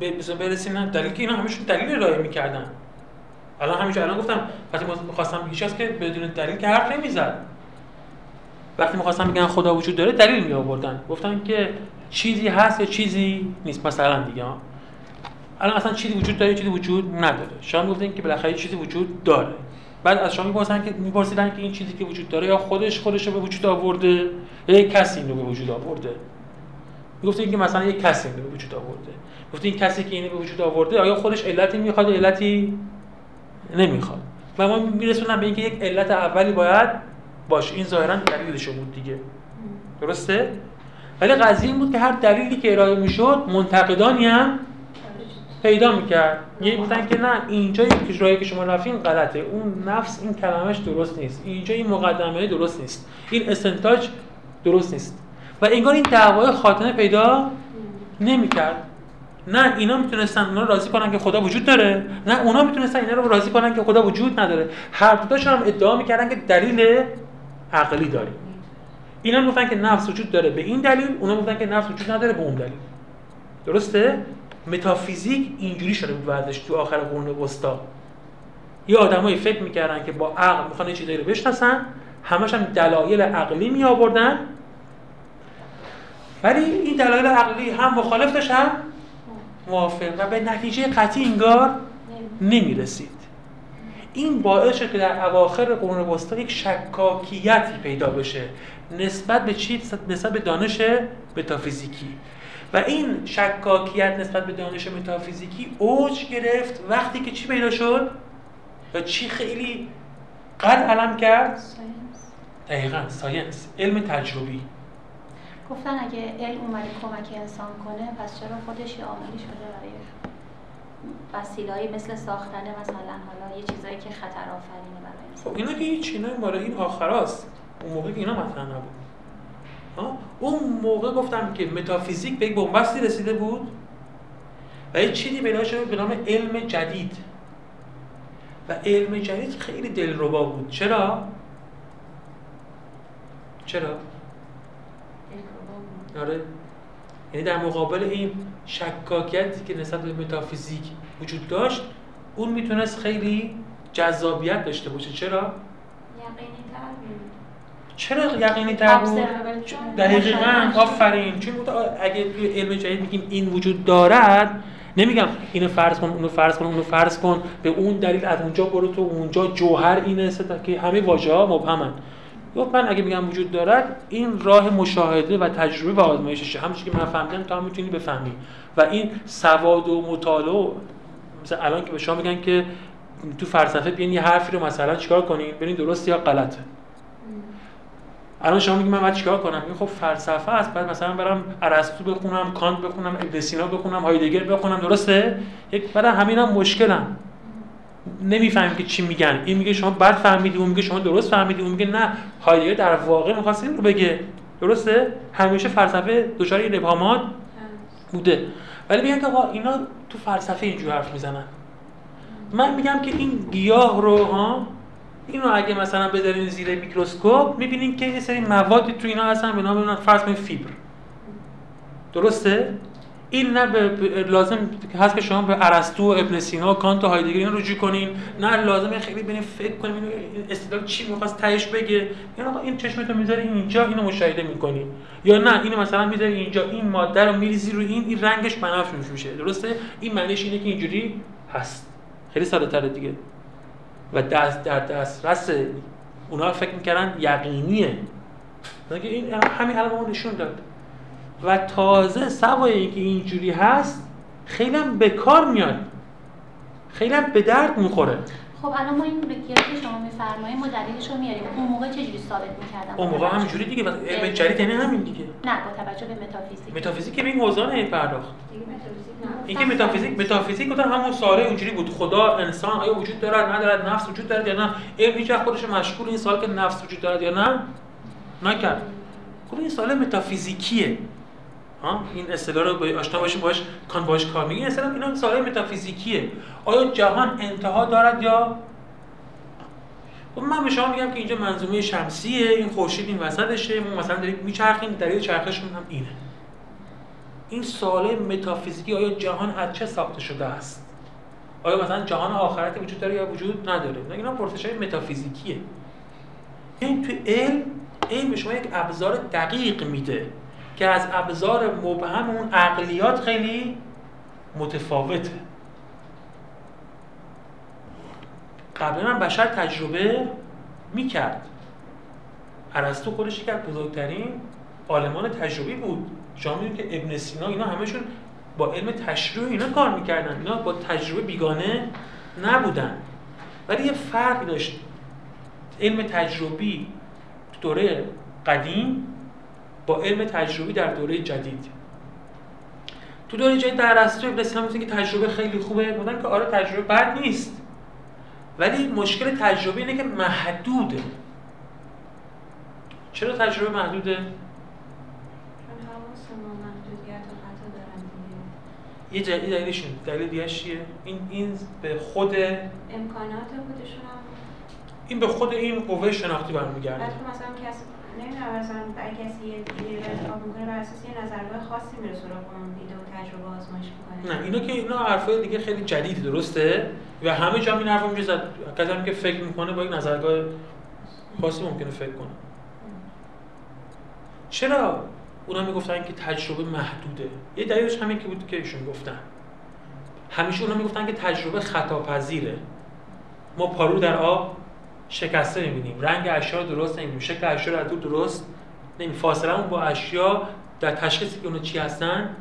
به برسیم نه. دلیل که اینا همیشون دلیل ارائه می‌کردن. الان همینجا الان گفتم وقتی می‌خواستم بگیش هست که بدون دلیل که حرف نمی‌زد. وقتی می‌خواستم بگن خدا وجود داره دلیل می آوردن گفتن که چیزی هست یا چیزی نیست؟ مثلا دیگه. الان اصلا چیزی وجود داره چیزی وجود نداره. شما گفتین که بالاخره چیزی وجود داره. بعد از شما می‌پرسن که میپرسیدن که این چیزی که وجود داره یا خودش خودش رو به وجود آورده یا یک کسی اینو به وجود آورده؟ می‌گفتین که مثلا یک کسی اینو به وجود آورده. گفتین کسی که اینو به وجود آورده آیا خودش علتی می‌خواد علتی نمی‌خواد؟ و ما میرسونم به اینکه یک علت اولی باید باشه. این ظاهرا دلیلش بود دیگه. درسته؟ ولی قضیه این بود که هر دلیلی که ارائه می‌شد منتقدانی هم پیدا می‌کرد. یه گفتن که نه اینجا این راهی که شما رفتین غلطه. اون نفس این کلمش درست نیست. اینجا این مقدمه درست نیست. این استنتاج درست نیست. و انگار این دعوای خاتمه پیدا نمی‌کرد. نه اینا می‌تونستن اونا راضی کنن که خدا وجود داره. نه اونا می‌تونستن اینا رو راضی کنن که خدا وجود نداره. هر دوتاشون هم ادعا می‌کردن که دلیل عقلی داریم. اینا می‌گفتن که نفس وجود داره به این دلیل اونا می‌گفتن که نفس وجود نداره به اون دلیل. درسته؟ متافیزیک اینجوری شده بود ورزش تو آخر قرون وسطا. یه آدمایی فکر می‌کردن که با عقل می‌خوان چیزایی رو بشناسن همش هم دلایل عقلی می آوردن ولی این دلایل عقلی هم مخالف داشت هم موافق. و به نتیجه قطعی انگار نمی‌رسید. این باعث شد که در اواخر قرون وسطا یک شکاکیتی پیدا بشه. نسبت به چی؟ نسبت به دانش متافیزیکی. و این شکاکیت نسبت به دانش متافیزیکی اوج گرفت وقتی که چی پیدا شد؟ و چی خیلی قد علم کرد؟ دقیقا ساینس. علم تجربی. گفتن اگه علم اومده کمک انسان کنه پس چرا خودش یه عاملی شده برای وسیله‌ای مثل ساختن مثلا حالا یه چیزایی که خطر آفرینه برای خب اینا که هیچ اینا مال این آخراست. اون موقع که اینا مطرح نبود. ها؟ اون موقع گفتم که متافیزیک به یک بنبستی رسیده بود و یه چیزی پیدا شده به نام علم جدید. و علم جدید خیلی دلربا بود. چرا؟ چرا؟ آره. یعنی در مقابل این شکاکیتی که نسبت به متافیزیک وجود داشت اون می‌تونست خیلی جذابیت داشته باشه. چرا؟ یقینی تر. چرا یقینی تر بود. دقیقا. آفرین. چون اگه توی علم جدید میگیم این وجود دارد نمیگم اینو فرض کن اونو فرض کن اونو فرض کن. به اون دلیل از اونجا برو تو اونجا جوهر اینه ستا که همه واژه ها مبهمن. گفت من اگه میگم وجود دارد این راه مشاهده و تجربه و آزمایششه همون که من فهمیدم تا هم می‌تونی بفهمی. و این سواد و مطالعه مثلا الان که به شما میگن که تو فلسفه بیاین یه حرفی رو مثلا چیکار کنین؟ ببینین درست یا غلطه. الان شما میگی من باید چیکار کنم؟ خب فلسفه است. بعد مثلا برم ارسطو بخونم کانت بخونم ابن سینا بخونم هایدگر بخونم درسته؟ یک بعد همین هم مشکلم. نمی‌فهمیم که چی میگن. این میگه شما بد فهمیدی اون میگه شما درست فهمیدی اون میگه نه. هایدگر در واقع می‌خواست این رو بگه. درسته؟ همیشه فلسفه دچار این ابهامات بوده. ولی میگن که اینا تو فلسفه اینجور حرف می‌زنن. من میگم که این گیاه رو ها اینو اگه مثلا بذارین زیر میکروسکوپ می‌بینین که یه سری موادی تو اینا هستن به نام فرض کنید فیبر. درسته؟ این نه به لازم هست که شما به ارسطو و ابن سینا و کانت و هایدگر اینا رجوع کنین. نه لازمه خیلی برین فکر کنین این استدلال چی می‌خواست تهش بگه. یعنی آقا این چشمتو می‌ذاری اینجا اینو مشاهده می‌کنی. یا نه اینو مثلا می‌ذاری اینجا. این ماده رو میریزی رو این این رنگش بنفش میشه درسته؟ این معنیش اینه که اینجوری هست. خیلی ساده تره دیگه. و دست در دسترس اونا فکر می‌کردن یقینیه. که این همین الان ما نشون داد. و تازه سوای اینکه اینجوری هست خیلی هم به کار میاد. خیلی هم به درد می‌خوره. خب الان ما این گیاهی که شما میفرمایید ما دلیلش رو میاریم. اون موقع چجوری ثابت می‌کردم اون موقع همینجوری دیگه و علم جدید یعنی همین دیگه. نه با توجه به متافیزیک. متافیزیک که به این حوزه این پرداخت. دیگه متافیزیک نه. اینکه متافیزیک متافیزیک گفتن همون سوال اونجوری بود. خدا انسان آیا وجود دارد ندارد نفس وجود دارد یا نه؟ علم هیچ وقت خودش رو مشغول این سوال که نفس وجود دارد یا نه؟ نکرد. گفت این سوال متافیزیکیه. این اصطلاح رو آشنا باشیم باش کان باش کار میگه اصطلاح اینا سوال متافیزیکیه. آیا جهان انتها دارد یا؟ خب من به شما میگم که اینجا منظومه شمسیه این خورشید این وسطشه. ما مثلا داریم میچرخیم دلیل چرخشمون هم اینه. این سوال متافیزیکی آیا جهان از چه ساخته شده است؟ آیا مثلا جهان آخرتی وجود داره یا وجود نداره؟ نه اینا پرسش های متافیزیکیه. این تو علم علم به شما یک ابزار دقیق میده. که از ابزار مبهم اون عقلیات خیلی متفاوته. قبلا هم بشر تجربه می‌کرد. ارسطو خودش یکی از بزرگترین عالمان تجربی بود. شما که ابن سینا اینا همشون با علم تشریح اینا کار می‌کردن. اینا با تجربه بیگانه نبودن. ولی یه فرقی داشت. علم تجربی دوره قدیم با علم تجربی در دوره جدید تو دوره جدید در ارسطو ابن سینا میگه که تجربه خیلی خوبه بودن که آره تجربه بد نیست ولی مشکل تجربه اینه که محدوده چرا تجربه محدوده؟ یه دلیل دلیلش اینه. دلیل دیگه چیه؟ این این به خود امکانات خودشون هم این به خود این قوه شناختی برمیگرده مثلا کسی نمی‌دونم برای کسی دیگه انتخاب می‌کنه بر اساس یه نظرگاه خاصی میره سراغ اون دیده و تجربه آزمایش می‌کنه. نه اینا که اینا حرفای دیگه خیلی جدید درسته؟ و همه جا این حرفو میشه زد کسی که فکر می‌کنه با یک نظرگاه خاصی ممکنه فکر کنه. چرا؟ اونا می‌گفتن که تجربه محدوده. یه دلیلش همین که بود که ایشون گفتن. همیشه اونا می‌گفتن که تجربه خطا پذیره ما پارو در آب شکسته می‌بینیم. رنگ اشیا رو درست نمی‌بینیم. شکل اشیا رو از دور درست نمی فاصله با اشیا در تشخیصی که اونا چی هستن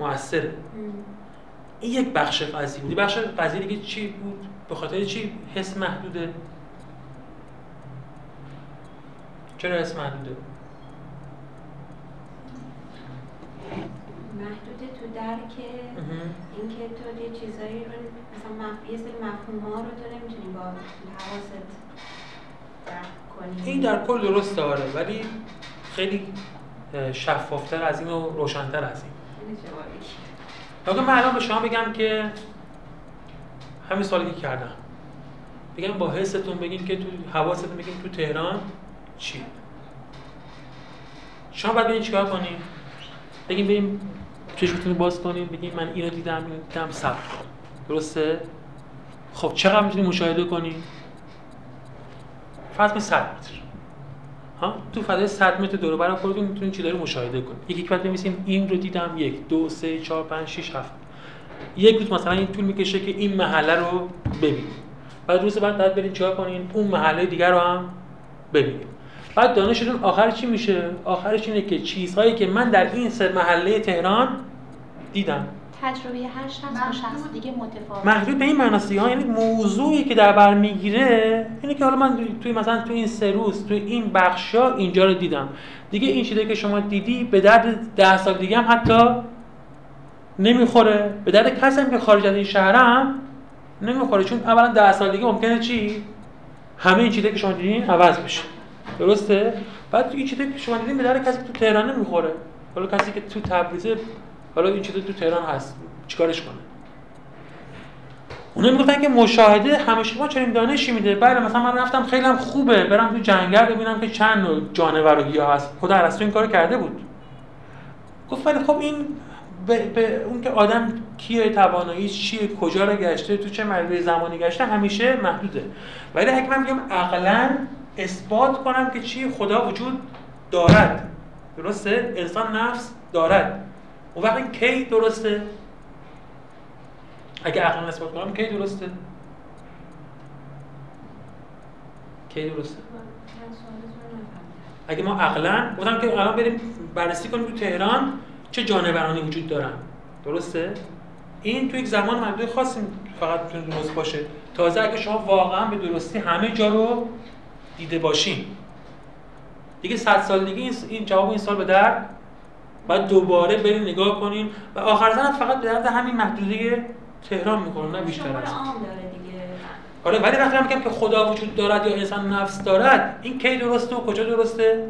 موثره. این یک بخش قضیه بود. بخش قضیه دیگه چی بود؟ به خاطر چی حس محدوده؟ چرا حس محدوده؟ محدوده تو درک اینکه تو یه چیزایی رو مثلا مف... یه سری مفهوم ها رو تو نمی‌تونی با حواست درک کنی این در کل درست داره ولی خیلی شفافتر از این و روشنتر از این. اگه من الان به شما بگم که همین سالی که کردم. بگم با حستون بگین که تو حواستون بگین تو تهران چی؟ شما باید ببینید چیکار کنیم بگیم بریم چشمتون رو باز کنیم بگیم من اینو دیدم اینو دیدم صبر درسته؟ خب چقدر می‌تونیم مشاهده کنیم فرض 100 متر. ها؟ تو فضای 100 متر دور برای خودتون می‌تونید چیزا رو مشاهده کنید. یکی بعد بنویسیم این رو دیدم یک دو سه چهار پنج شش هفت. یک روز مثلا این طول می‌کشه که این محله رو ببینید. بعد روز بعد بعد برید چیکار کنین؟ اون محله دیگر رو هم ببینید. بعد دانشتون آخر چی میشه؟ آخرش اینه که چیزهایی که من در این سه محله تهران دیدم. تجربه هر شخص با شخص دیگه متفاوت. محدود به این معناست. ها یعنی موضوعی که در بر می‌گیره اینه که حالا من توی مثلا توی این سه روز توی این بخشا اینجا رو دیدم. دیگه این چیزی که شما دیدی به درد ده سال دیگه هم حتی نمی‌خوره. به درد کسی هم که خارج از این شهرم نمی‌خوره. چون اولا ده سال دیگه ممکنه چی؟ همه این چیزی که شما دیدین عوض بشه. درسته؟ بعد این چیزی که شما دیدین به درد کسی که تو تهران نمی‌خوره. حالا کسی که تو تبریزه حالا این چیزا تو تهران هست. چیکارش کنه؟ اونا می‌گفتن که مشاهده همیشه ما چنین دانشی میده. بله مثلا من رفتم خیلی هم خوبه. برم تو جنگل ببینم که چند نوع جانور و گیاه هست. خدا ارسطو این کارو کرده بود. گفت ولی خب این به, به اون که آدم کیه تواناییش چیه کجا رو گشته تو چه مرحله زمانی گشته همیشه محدوده. ولی اگه من میگم عقلا اثبات کنم که چی؟ خدا وجود دارد. درسته؟ انسان نفس دارد. اون وقت کی درسته؟ اگه عقل نسبت کنم کی درسته؟ کی درسته؟ اگه ما عقلا گفتم که الان بریم بررسی کنیم تو تهران چه جانورانی وجود دارن. درسته؟ این تو یک زمان محدود خاصی فقط می‌تونه درست باشه. تازه اگه شما واقعا به درستی همه جا رو دیده باشین. دیگه صد سال دیگه این جواب این سال به در بعد دوباره بریم نگاه کنیم و آخر زن فقط به درد همین محدوده تهران می‌کنه نه بیشتر از آره ولی وقتی میگم که خدا وجود دارد یا انسان نفس دارد این کی درسته و کجا درسته؟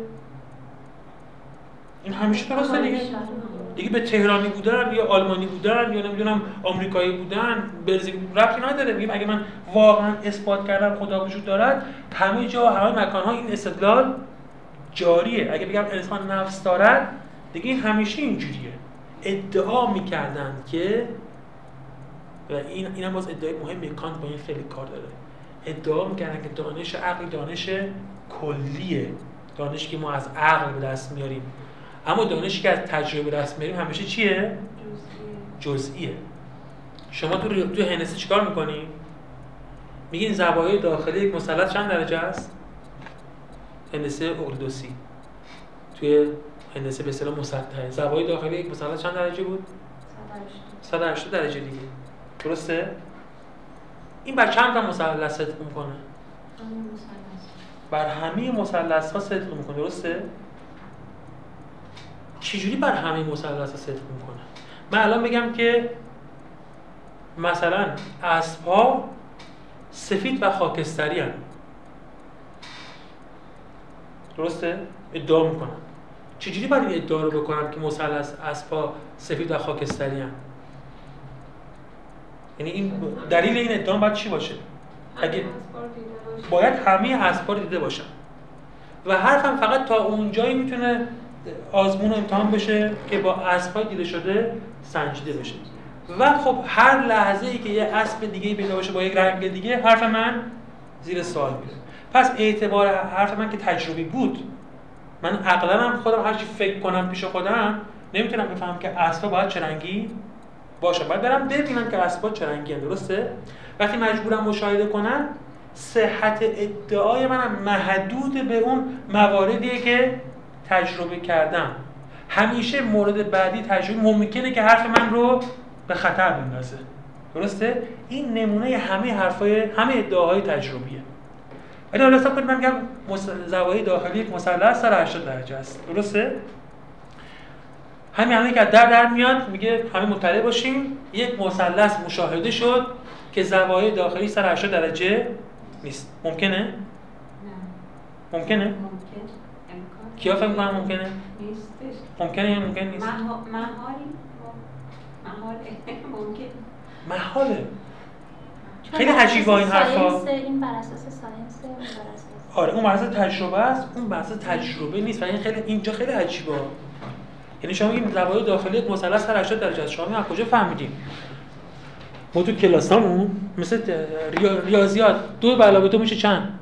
این همیشه درسته دیگه. دیگه به تهرانی بودن یا آلمانی بودن یا نمی‌دونم آمریکایی بودن برزیل ربطی نداره. میگم اگه من واقعا اثبات کردم خدا وجود دارد همه جا همه مکان ها این استدلال جاریه. اگه بگم انسان نفس دارد دیگه این همیشه اینجوریه. ادعا می‌کردن که و این این هم باز ادعای مهمی کانت با این خیلی کار داره. ادعا می‌کردن که دانش عقل دانش کلیه. دانشی که ما از عقل به دست میاریم. اما دانشی که از تجربه به دست میاریم همیشه چیه؟ جزئیه. شما تو تو هندسه چیکار می‌کنی؟ میگین زوایای داخلی یک مثلث چند درجه است؟ هندسه اقلیدوسی. توی هندسه به اصطلاح مسطحه زوایای داخلی یک مثلث چند درجه بود؟ 180 درجه دیگه. درسته؟ این بر چند تا مثلث صدق می‌کنه؟ بر همه مثلث ها صدق می‌کنه درسته؟ چجوری بر همه مثلث ها صدق می‌کنه؟ من الان بگم که مثلا اسب ها سفید و خاکستری هن. درسته؟ ادعا می‌کنم. چجوری باید این ادعا رو بکنم که مثلث اسبا سفید و خاکستری هم یعنی این دلیل این ادعا باید چی باشه؟ اگه باید همه اسبا دیده باشن. و حرفم فقط تا اونجایی می‌تونه آزمون امتحان بشه که با اسبای دیده شده سنجیده بشه. و خب هر لحظه ای که یه اسب دیگه پیدا باشه با یک رنگ دیگه حرف من زیر سوال میره. پس اعتبار حرف من که تجربی بود من عقلا هم خودم هر چی فکر کنم پیش خودم نمی‌تونم بفهمم که اسبا باید چه رنگی باشه. باید برم ببینم که اسباب چه رنگی درسته؟ وقتی مجبورم مشاهده کنم صحت ادعای منم محدود به اون مواردیه که تجربه کردم. همیشه مورد بعدی تجربه ممکنه که حرف من رو به خطر بندازه. درسته؟ این نمونه همه حرفای همه ادعاهای تجربیه. ولی حالا حساب کنید من میگم زوایای داخلی یک مثلث 180 درجه است. درسته؟ همین همه که در در میاد میگه همه مطلع باشیم. یک مثلث مشاهده شد که زوایای داخلی 180 درجه نیست. ممکنه؟ نه. ممکنه؟ ممکن. کیا فکر می‌کنن ممکنه؟ نیستش. ممکنه یا ممکن نیست؟ محاله محاله ممکن. محاله. خیلی عجیبه این حرفا. science، این بر اساس ساینس آره اون بحث تجربه است اون بحث تجربه نیست و این خیلی اینجا خیلی عجیبه. یعنی شما این زوایای داخلی یک مثلث 180 درجه است. شما از کجا فهمیدیم ما تو کلاسامون مثل ریا- ریاضیات دو به علاوه دو میشه چند؟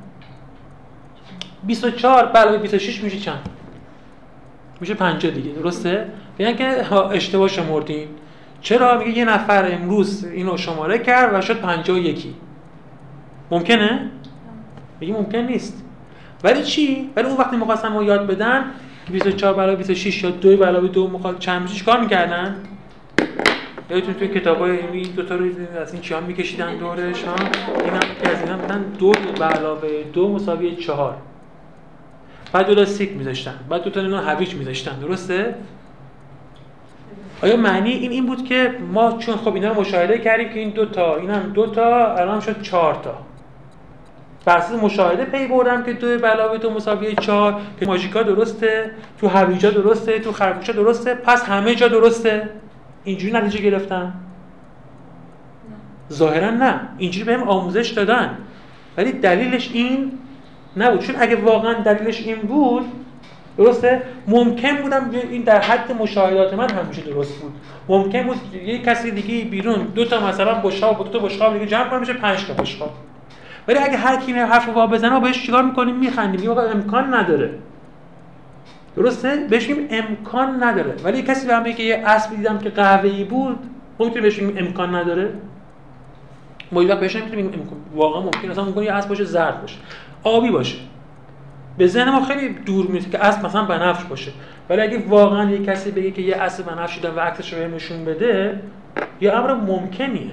24 به علاوه 26 میشه چند؟ میشه 50 دیگه درسته؟ میگن که اشتباه شمردین. چرا؟ میگه یه نفر امروز اینو شماره کرد و شد 51 ممکنه؟ میگه ممکن نیست. ولی چی؟ ولی اون وقتی می‌خواستن ما یاد بدن که 24 به علاوه 26 یا 2 به علاوه 2 می‌خواد چند میشه چیکار می‌کردن؟ یادتون توی کتابای علمی دو تا رو از این چیا میکشیدن دورش ها؟ اینا که از اینا بودن 2 به علاوه 2 مساوی 4 بعد دو تا سیک میذاشتن. بعد دو تا اینا هویج میذاشتن. درسته؟ آیا معنی این این بود که ما چون خب اینا رو مشاهده کردیم که این دو تا این هم دو تا الان شد چهار تا. بر مشاهده پی بردم که دو به علاوه دو مساوی چهار که ماژیکا درسته تو هویجا درسته تو خرگوشا درسته پس همه جا درسته. اینجوری نتیجه گرفتم ظاهرا نه. اینجوری بهم آموزش دادن. ولی دلیلش این نبود. چون اگه واقعا دلیلش این بود درسته؟ ممکن بودم این در حد مشاهدات من همیشه درست بود. ممکن بود یه کسی دیگه بیرون دو تا مثلا بشقاب دو تا بشقاب دیگه جمع کنه میشه 5 تا بشقاب ولی اگه هر کی حرف وا بزنه ما بهش چیکار می‌کنیم؟ میخندیم. آقا امکان نداره. درسته؟ بهش میگیم امکان نداره. ولی کسی به من بگه که یه اسبی دیدم که قهوه‌ای بود ما می‌تونیم بهش امکان نداره. ما وقت بهش نمی‌تونیم امکان واقعا ممکن اصلا ممکن یه اسب باشه زرد باشه. آبی باشه. به ذهن ما خیلی دور میاد که اسب مثلا بنفش باشه. ولی اگه واقعا یه کسی بگه که یه اسب بنفش دیدم و عکسش رو نشون بده یه امر ممکنیه.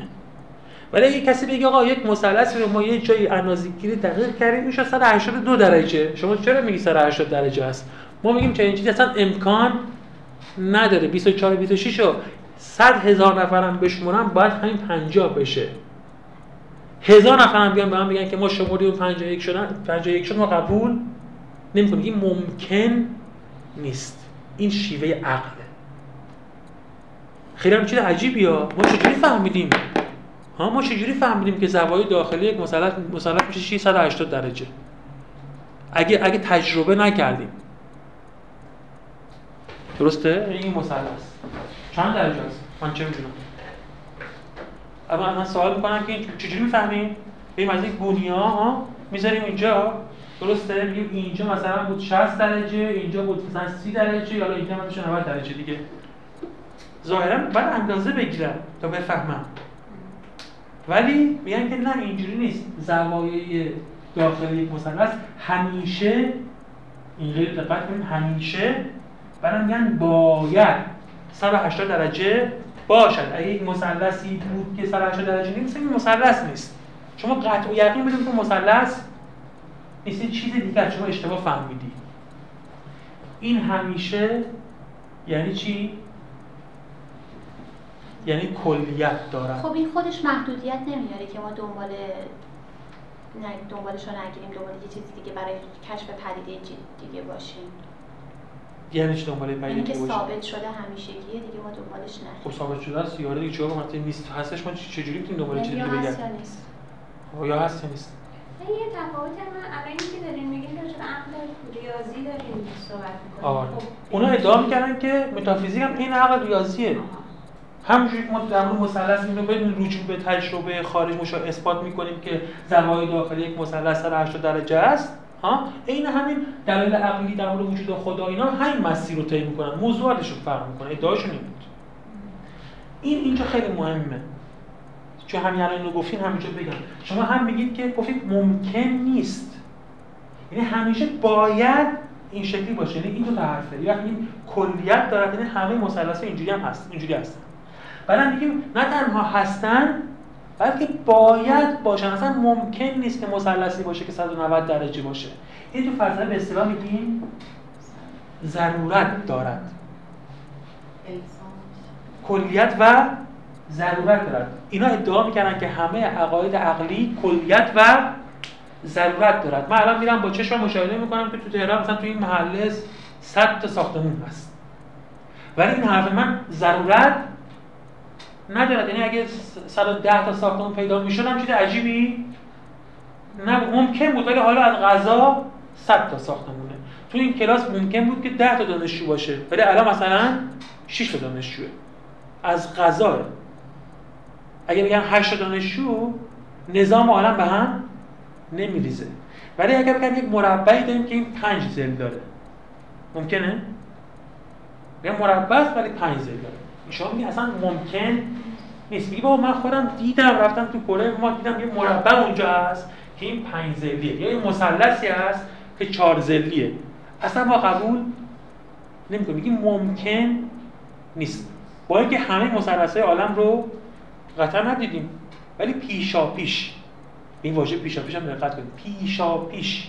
ولی اگه کسی بگه آقا یک مثلث رو ما یه جایی اندازه‌گیری دقیق کردیم میشه 182 درجه. شما چرا میگی 180 درجه است؟ ما میگیم چنین چیزی اصلا امکان نداره. 24 26 رو 100 هزار نفرم بشمونم باید همین 50 بشه. هزار نفرم بیان به من بگن که ما شمردیم 51 شدن 51 شد ما قبول نمی‌کنیم. این ممکن نیست. این شیوه عقله. خیلی هم چیز عجیبیه. ما چجوری فهمیدیم؟ ها ما چجوری فهمیدیم که زوایای داخلی یک مثلث مثلث میشه 680 درجه؟ اگه اگه تجربه نکردیم. درسته؟ این مثلث چند درجه است؟ من چه می‌دونم. اما من سوال می‌کنم که چجوری می‌فهمیم؟ بریم از این گونیا ها می‌ذاریم اینجا. درسته؟ میگیم اینجا مثلا بود 60 درجه اینجا بود مثلا 30 درجه یا اینجا مثلا 90 درجه دیگه. ظاهرا باید اندازه بگیرم تا بفهمم. ولی میگن که نه اینجوری نیست. زوایای داخلی یک مثلث همیشه این غیر دقت کنید همیشه برای میگن باید 180 درجه باشد. اگه یک مثلثی بود که 180 درجه نیست این مثلث نیست. شما قطع و یقین بدونید که مثلث نیست چیز دیگه. شما اشتباه فهمیدی. این همیشه یعنی چی؟ یعنی کلیت دارد خب این خودش محدودیت نمیاره که ما دنبال نه دنبالش رو نگیریم دنبال یه چیز دیگه برای کشف پدیده دیگه باشیم. یعنی چی دنبال یعنی پیدا که ثابت شده همیشگیه دیگه ما دنبالش خب نگیریم ثابت شده است یاره دیگه چرا مثلا نیست. هستش ما چجوری می‌تونیم دنبال چیزی یعنی دیگه یا هست بگردیم؟ یا نیست؟ خب یا هست یا نیست؟ این یه تفاوت من الان اینی که دارین میگین راجع به عقل ریاضی دارین صحبت می‌کنین آره. اونا ادعا می‌کردن که متافیزیک هم این عقل ریاضیه. همونجوری که ما در مورد مثلث اینو بدون رجوع به تجربه خارج مشا اثبات می‌کنیم که زوایای داخلی یک مثلث 180 درجه است ها؟ عین همین دلایل عقلی در مورد وجود خدا اینا هم همین مسیر رو طی می‌کنن. موضوعاتشون فرق می‌کنه ادعاشون این بود. این اینجا خیلی مهمه. چون همین الان اینو گفتین همینجا بگم. شما هم میگید که گفتید ممکن نیست. یعنی همیشه باید این شکلی باشه. یعنی این دو تا حرفه. یا این کلیت داره یعنی همه مثلث اینجوری هم هست. اینجوری هستن بعد میگیم نه تنها هستن بلکه باید باشن. اصلا ممکن نیست که مثلثی باشه که 190 درجه باشه. این تو فلسفه به اصطلاح میگیم ضرورت دارد. کلیت و ضرورت دارد. اینا ادعا می‌کنن که همه عقاید عقلی کلیت و ضرورت دارد. من الان میرم با چشم مشاهده می‌کنم که تو تهران مثلا تو این محله 100 تا ساختمون هست. ولی این حرف من ضرورت ندارد یعنی اگه 110 تا ساختمون پیدا می‌شد هم چیز عجیبی نه ممکن بود ولی حالا از غذا 100 تا ساختمونه. تو این کلاس ممکن بود که 10 تا دانشجو باشه ولی الان مثلا 6 تا دانشجوه. از غذا. اگه بگم 8 تا دانشجو نظام عالم به هم نمیریزه. ولی اگر بگم یک مربعی داریم که این 5 زل داره. ممکنه؟ بگم مربع ولی 5 زل داره. شما میگه اصلا ممکن نیست. میگه بابا من خودم دیدم رفتم تو کره ما دیدم یه مربع اونجا هست که این پنج زلیه یا یه مثلثی هست که چهار زلیه. اصلا ما قبول نمی‌کنیم. میگیم ممکن نیست. با اینکه همه مثلث عالم رو قطعا ندیدیم ولی پیشا پیش این واژه پیشا پیش هم دقت کنید. پیشا پیش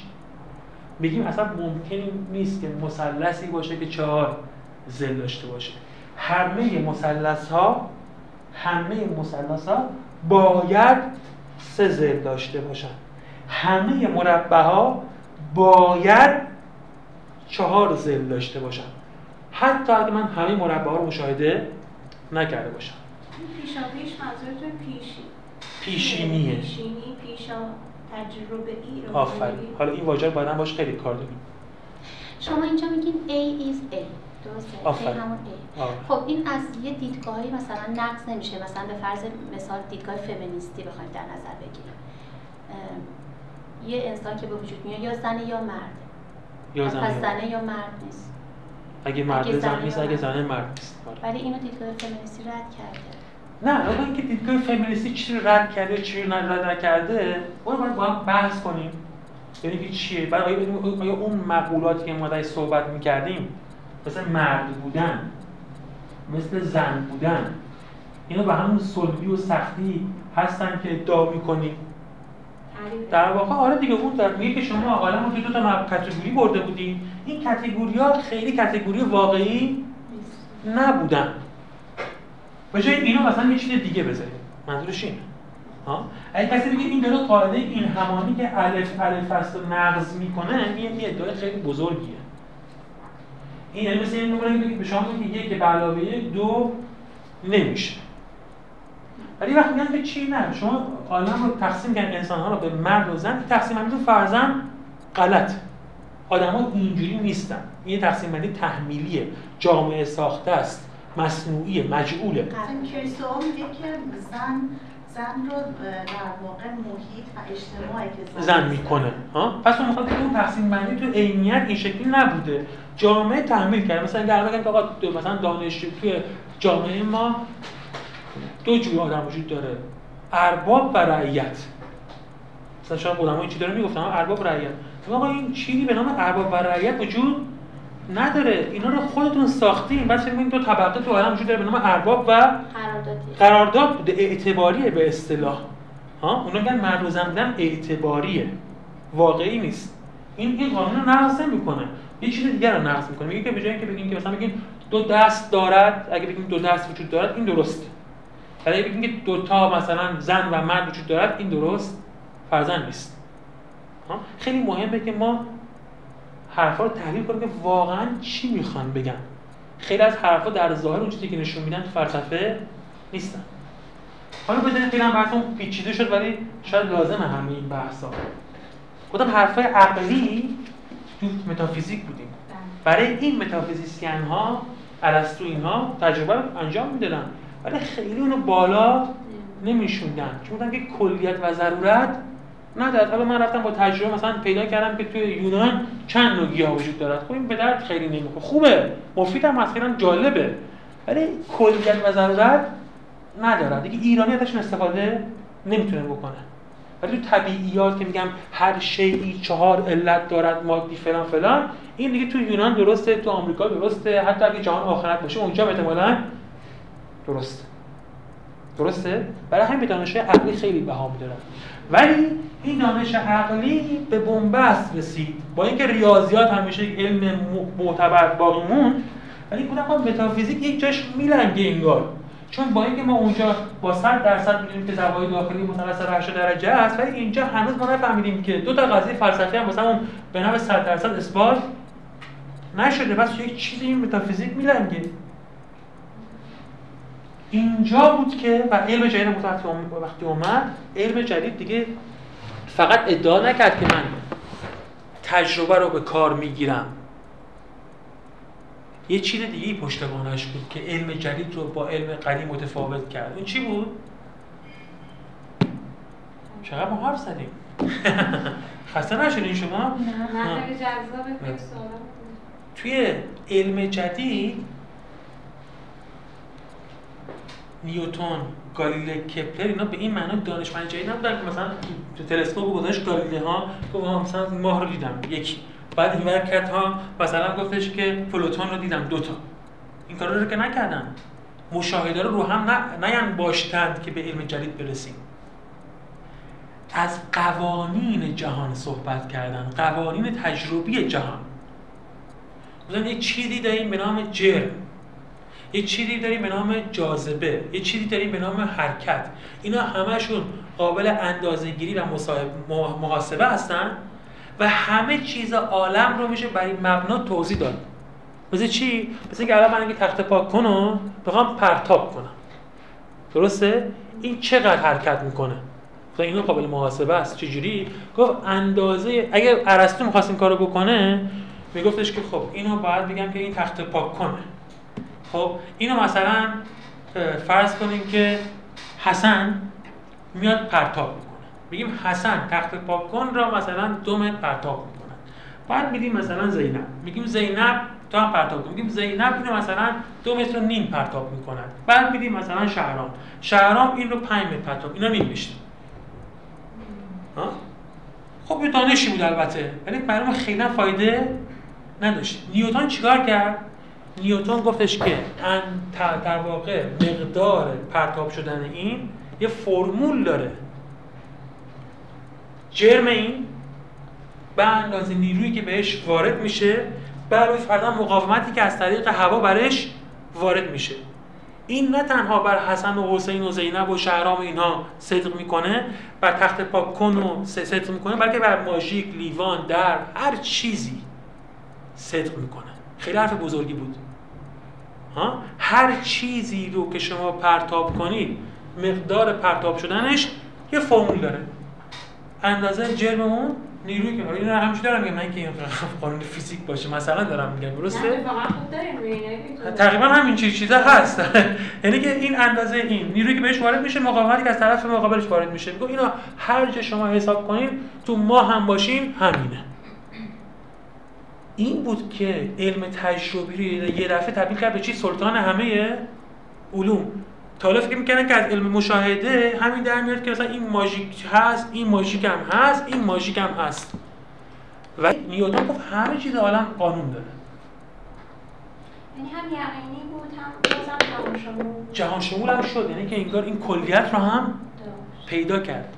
میگیم اصلا ممکن نیست که مثلثی باشه که چهار زل داشته باشه. همه مثلث ها همه مثلث ها باید سه زل داشته باشن. همه مربع ها باید چهار زل داشته باشن. حتی اگه من همه مربع ها رو مشاهده نکرده باشم. پیشا پیش منظورتون پیشی. پیشینیه. پیشینی پیشا تجربه ای رو آفرین. حالا این واژه رو بعدا باش خیلی کار داریم شما اینجا میگین A is A. درسته. همون. خب این از یه دیدگاهی مثلا نقص نمیشه. مثلا به فرض مثال دیدگاه فمینیستی بخوایم در نظر بگیریم. یه انسان که به وجود میاد یا زنه یا مرد. یا پس زن زنه یا مرد نیست. اگه مرد اگه زن زن نیست اگه. زن مرد نیست. آره. ولی اینو دیدگاه فمینیستی رد کرده. نه اون اینکه دیدگاه فمینیستی چی رو رد کرده چی رو رد نکرده اون رو باید با هم بحث کنیم. یعنی که چیه؟ بعد آیا, آیا اون مقولاتی که ما درش صحبت می‌کردیم مثل مرد بودن مثل زن بودن اینا به همون صلبی و سختی هستن که ادعا می‌کنیم تعریف در واقع آره دیگه اون در میگه که شما حالا که دو تا کاتگوری برده بودیم این کاتگوری ها خیلی کاتگوری واقعی نبودن. به جای اینا مثلا یه چیز دیگه بذاریم. منظورش اینه. ها؟ اگه کسی بگه این داره قاعده این همانی که الف الف است و نقض می‌کنه این یه ادعای خیلی بزرگیه. این یعنی مثل این که به شما میگه یک به علاوه دو نمیشه. ولی وقتی میگن که چی؟ نه شما عالم رو تقسیم کردن انسان ها رو به مرد و زن تقسیم بندی فرضاً غلط. آدما اینجوری نیستن. این یه تقسیم بندی تحمیلیه. جامعه ساخته است مصنوعی مجعوله مثلا کریستو میگه که زن زن رو در واقع محیط و اجتماعی که زن می‌کنه. ها؟ پس اون می‌خواد اون تقسیم بندی تو عینیت این شکلی نبوده. جامعه تحمیل کرده مثلا اگر بگم که آقا دو- مثلا دانشجو توی جامعه ما دو جور آدم وجود داره. ارباب و رعیت. مثلا شاید علما این چی داره می‌گفتن ارباب و رعیت. میگم آقا این چیزی به نام ارباب و رعیت وجود نداره. اینا رو خودتون ساختین. بعد فکر دو طبقه تو عالم وجود داره به نام ارباب و قراردادی. قرارداد بوده. اعتباریه به اصطلاح. ها؟ اونا میگن مرد و زن بودن اعتباریه. واقعی نیست. این این قانون رو نقض نمی‌کنه. یه چیز دیگر رو نقض می‌کنه. میگه که به جای اینکه بگیم که مثلا بگیم دو دست دارد اگه بگیم دو دست وجود دارد این درسته ولی اگه بگیم که دو تا مثلا زن و مرد وجود دارد این درست فرزن نیست. ها؟ خیلی مهمه که ما حرفا رو تحلیل کنیم که واقعا چی می‌خوان بگن. خیلی از حرفا در ظاهر اون چیزی که نشون میدن فلسفه نیستن. حالا بزنید خیلی هم بحثمون پیچیده شد ولی شاید لازمه همه این بحثا. گفتم حرفای عقلی تو متافیزیک بودیم. برای این متافیزیسین ها ارسطو اینها تجربه رو انجام می‌دادن. ولی خیلی اونو بالا نمیشوندن. چون بودن که کلیت و ضرورت ندارد. حالا من رفتم با تجربه مثلا پیدا کردم که توی یونان چند نوع گیاه وجود دارد. خب این به درد خیلی نمی‌خوره. خوبه. مفید هم هست جالبه. ولی کلیت و ضرورت ندارن دیگه ایرانی ازشون استفاده نمی‌تونه بکنه. ولی تو طبیعیات که میگم هر شیعی چهار علت دارد مادی فلان فلان این دیگه تو یونان درسته تو آمریکا درسته حتی اگه جهان آخرت باشه اونجا احتمالاً درسته. درسته؟ برای همین به دانش عقلی خیلی بها میدارن ولی این دانش عقلی به بنبست رسید. با اینکه ریاضیات همیشه یک علم معتبر باقی مون ولی بودم متافیزیک یک جاش میلنگه انگار. چون با اینکه ما اونجا با 100 درصد می‌دونیم که زوایای داخلی مثلث 80 درجه است ولی اینجا هنوز ما نفهمیدیم که دو تا قضیه فلسفی هم مثلا اون به نحو 100 درصد اثبات نشده. بس یک چیزی این متافیزیک میلنگه. اینجا بود که و علم جدید وقتی اومد علم جدید دیگه فقط ادعا نکرد که من تجربه رو به کار می‌گیرم. یه چیز دیگه پشتوانش بود که علم جدید رو با علم قدیم متفاوت کرد. این چی بود؟ چقدر ما حرف زدیم؟ خسته نشدین شما؟ نه جذابه توی علم جدید نیوتون گالیله کپلر اینا به این معنا دانشمند جدید نبودن که مثلا تو تلسکوپ گذاشت گالیله ها گفت مثلا ماه رو دیدم یکی. بعد این کرد ها مثلا گفتش که پلوتون رو دیدم دوتا این کارا رو که نکردن. مشاهده رو رو هم نیان باشتند که به علم جدید برسیم. از قوانین جهان صحبت کردن قوانین تجربی جهان. مثلا یک چیزی داریم به نام جرم. یه چیزی داریم به نام جاذبه. یه چیزی داریم به نام حرکت. اینا همشون قابل اندازه گیری و محاسبه هستن. و همه چیز عالم رو میشه برای مبنا توضیح داد مثل چی؟ مثل اینکه الان من اگه تخت پاک کنم بخوام پرتاب کنم درسته؟ این چقدر حرکت می‌کنه خب اینو قابل محاسبه است چجوری؟ گفت اندازه اگه ارسطو می‌خواست این کارو بکنه میگفتش که خب اینو باید بگم که این تخت پاک کنه خب اینو مثلا فرض کنیم که حسن میاد پرتاب می‌کنه بگیم حسن تخت پاک کن را مثلا دو متر پرتاب می‌کنه بعد میگیم مثلا زینب. میگیم زینب تا هم پرتاب کن. میگیم زینب اینو مثلا دو متر و نیم پرتاب می‌کنن. بعد میگیم مثلا شهرام. شهرام این رو 5 متر پرتاب اینا نمیشه خب یه دانشی بود البته ولی برای ما خیلی فایده نداشت. نیوتن چیکار کرد؟ نیوتن گفتش که در واقع مقدار پرتاب شدن این یه فرمول داره. جرم این به اندازه نیرویی که بهش وارد میشه برای فردا مقاومتی که از طریق هوا برش وارد میشه. این نه تنها بر حسن و حسین و زینب و شهرام اینها صدق می‌کنه بر تخت پاک کن و صدق می‌کنه بلکه بر ماژیک لیوان در هر چیزی صدق می‌کنه. خیلی حرف بزرگی بود. ها؟ هر چیزی رو که شما پرتاب کنید مقدار پرتاب شدنش یه فرمول داره. اندازه جرم اون نیروی که اینو همیشه دارم میگم نه که این قانون فیزیک باشه مثلا دارم میگم درسته؟ تقریبا همین چیز چیزا هست. یعنی که این اندازه این نیرویی که بهش وارد میشه مقاومتی که از طرف مقابلش وارد میشه. میگم اینا هر جا شما حساب کنین تو ما هم باشین همینه. این بود که علم تجربی رو یه دفعه تبدیل کرد به چی سلطان همه علوم. تا حالا فکر می‌کنن که از علم مشاهده همین در میاد که مثلا این ماژیک هست این ماژیک هم هست این ماژیک هم هست. و نیوتن گفت همه چیز عالم قانون داره. یعنی هم یقینی بود هم جهان شمول جهان شمول هم شد یعنی که انگار این کلیت رو هم پیدا کرد.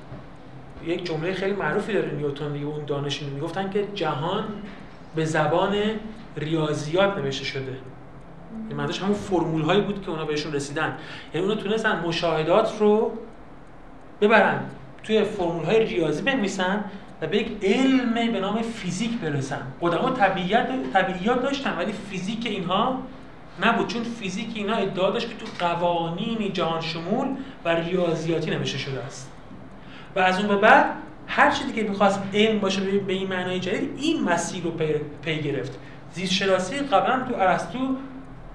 یک جمله خیلی معروفی داره نیوتن دیگه اون دانشین می‌گفتن که جهان به زبان ریاضیات نوشته شده. این منظورش همون فرمول هایی بود که اونا بهشون رسیدن. یعنی اونا تونستن مشاهدات رو ببرن توی فرمول های ریاضی بنویسن و به یک علم به نام فیزیک برسن. قدما طبیعت طبیعیات داشتن ولی فیزیک اینها نبود. چون فیزیک اینا ادعا داشت که تو قوانین جهان شمول و ریاضیاتی نوشته شده است. و از اون به بعد هر چیزی که می‌خواست علم باشه به این معنای جدید این مسیر رو پی, پی گرفت. زیست شناسی قبلا تو ارسطو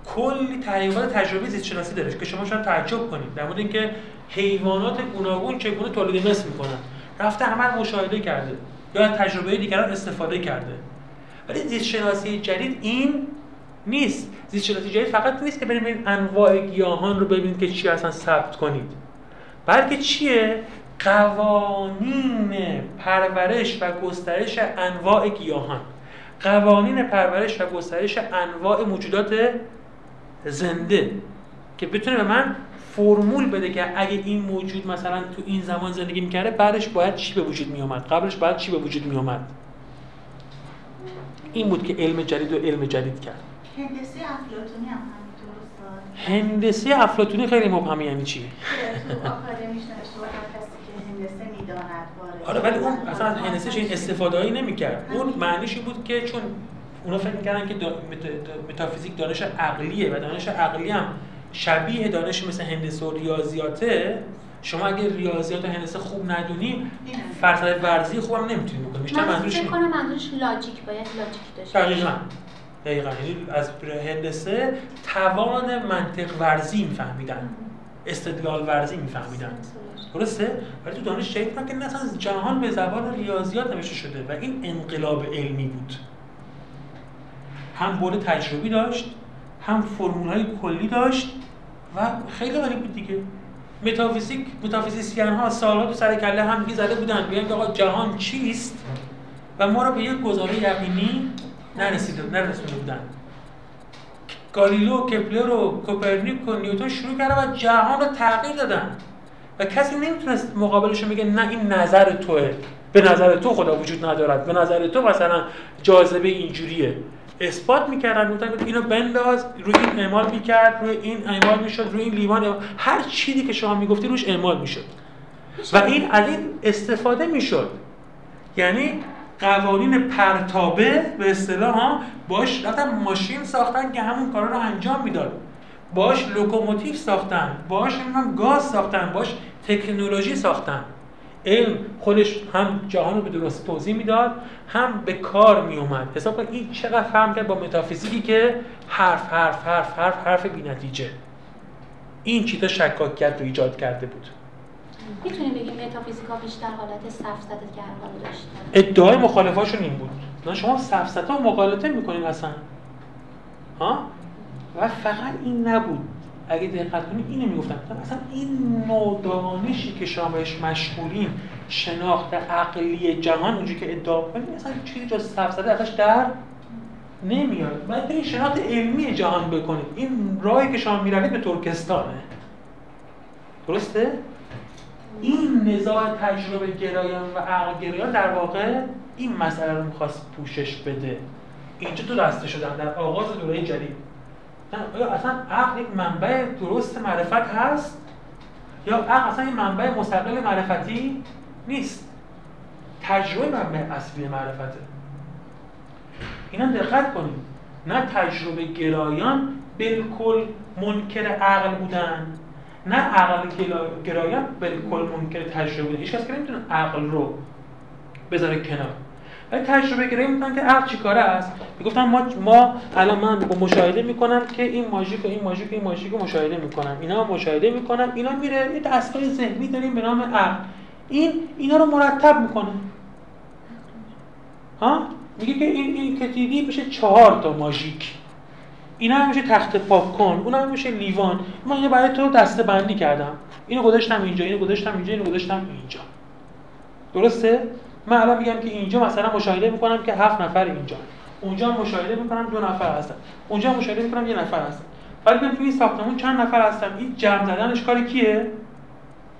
کلی تحقیقات تجربی زیست شناسی داره که شما شاید تعجب کنید. در مورد اینکه حیوانات گوناگون چگونه تولید مثل می‌کنن. رفته همه مشاهده کرده. یا تجربه دیگران استفاده کرده. ولی زیست شناسی جدید این نیست. زیست شناسی جدید فقط نیست که بریم انواع گیاهان رو ببینید که چی اصلا ثبت کنید. بلکه چیه؟ قوانین پرورش و گسترش انواع گیاهان. قوانین پرورش و گسترش انواع موجودات زنده. که بتونه به من فرمول بده که اگه این موجود مثلا تو این زمان زندگی می‌کرده بعدش باید چی به وجود میومد قبلش باید چی به وجود میومد این بود که علم جدید و علم جدید کرد. هندسی افلاتونی هم هندسی افلاتونی خیلی مبهمه یعنی چی؟ هندسه آره ولی اون اصلا هندسه این استفاده هایی نمی‌کرد. اون معنیش بود که چون اونا فکر می‌کردن که دا- مت- دا- متافیزیک دانش عقلیه و دانش عقلی هم شبیه دانش مثل هندسه و ریاضیاته. شما اگه ریاضیات و هندسه خوب ندونی فلسفه ورزی خوب هم نمی‌تونی بکنی. بیشتر من منظورش فکر اینه. کنم منظورش لاجیک باید لاجیک داشته. دقیقا. دقیقا. یعنی از هندسه توان منطق ورزی میفهمیدن. استدلال ورزی میفهمیدن. درسته؟ ولی تو دانش جدید که نه جهان به زبان ریاضیات نوشته شده و این انقلاب علمی بود. هم بود تجربی داشت هم فرمول های کلی داشت و خیلی غریب بود دیگه. متافیزیک متافیزیسین ها سالها تو سر کله هم زده بودن. که آقا جهان چیست؟ و ما رو به یک گزاره یقینی نرسیده نرسیده بودن. گالیلو کپلر و کوپرنیک و نیوتن شروع کردن و جهان رو تغییر دادن. و کسی نمی‌تونست مقابلش بگه نه این نظر توه. به نظر تو خدا وجود ندارد. به نظر تو مثلا جاذبه اینجوریه. اثبات می‌کردن می‌گفتن که اینو بنداز روی این اعمال می‌کرد روی این اعمال می‌شد روی این لیوان اعمال. هر چیزی که شما می‌گفتی روش اعمال می‌شد. و این از این استفاده می‌شد. یعنی قوانین پرتابه به اصطلاح ها باش رفتن ماشین ساختن که همون کارا رو انجام می‌داد. باش لوکوموتیو ساختن باش گاز ساختن باش تکنولوژی ساختن. علم خودش هم جهان رو به درست توضیح می‌داد هم به کار می اومد حساب کن این چقدر فهم کرد با متافیزیکی که حرف حرف حرف حرف حرف بی نتیجه این چیزا شکاکیت رو ایجاد کرده بود. می‌تونیم بگیم متافیزیکا بیشتر حالت سفسطه گرما رو داشتن ادعای مخالفاشون این بود. نه شما سفسطه و مقالطه می‌کنین اصلا. ها؟ و فقط این نبود. اگه دقت کنید اینو می‌گفتن. اصلا این نوع که شما بهش مشغولین شناخت عقلی جهان اونجوری که ادعا کنید اصلا چیزی جز سفسطه ازش در نمیاد. باید این شناخت علمی جهان بکنید. این راهی که شما می‌روید به ترکستانه. درسته؟ این نزاع تجربه گرایان و عقل گرایان در واقع این مسئله رو می‌خواست پوشش بده. اینجا تو دسته شدن در آغاز دوره جدید. آیا اصلا عقل یک منبع درست معرفت هست؟ یا عقل اصلا این منبع مستقل معرفتی نیست؟ تجربه منبع اصلی معرفته. اینا دقت کنید. نه تجربه گرایان بالکل منکر عقل بودن نه عقل گرایان بالکل منکر تجربه بودن. هیچ کس که نمی‌تونه عقل رو بذاره کنار. ولی تجربه گرایی میگن که عقل چیکاره است. می‌گفتن ما ما الان من با مشاهده می‌کنم که این ماژیک این ماژیک این ماژیک رو مشاهده می‌کنم. اینا هم مشاهده می‌کنم. اینا میره یه دستگاه ذهنی داریم به نام عقل. این اینا رو مرتب می‌کنه. ها؟ میگه که این این که دیدی میشه چهار تا ماژیک. اینا هم میشه تخت پاک کن اون هم میشه لیوان. من اینو برای تو دسته بندی کردم. اینو گذاشتم اینجا اینو گذاشتم اینجا اینو گذاشتم اینجا. درسته؟ من الان میگم که اینجا مثلا مشاهده می‌کنم که هفت نفر اینجا. اونجا مشاهده می‌کنم دو نفر هستن. اونجا مشاهده می‌کنم یه نفر هستن. ولی ببین تو این ساختمون چند نفر هستن این جمع زدنش کار کیه؟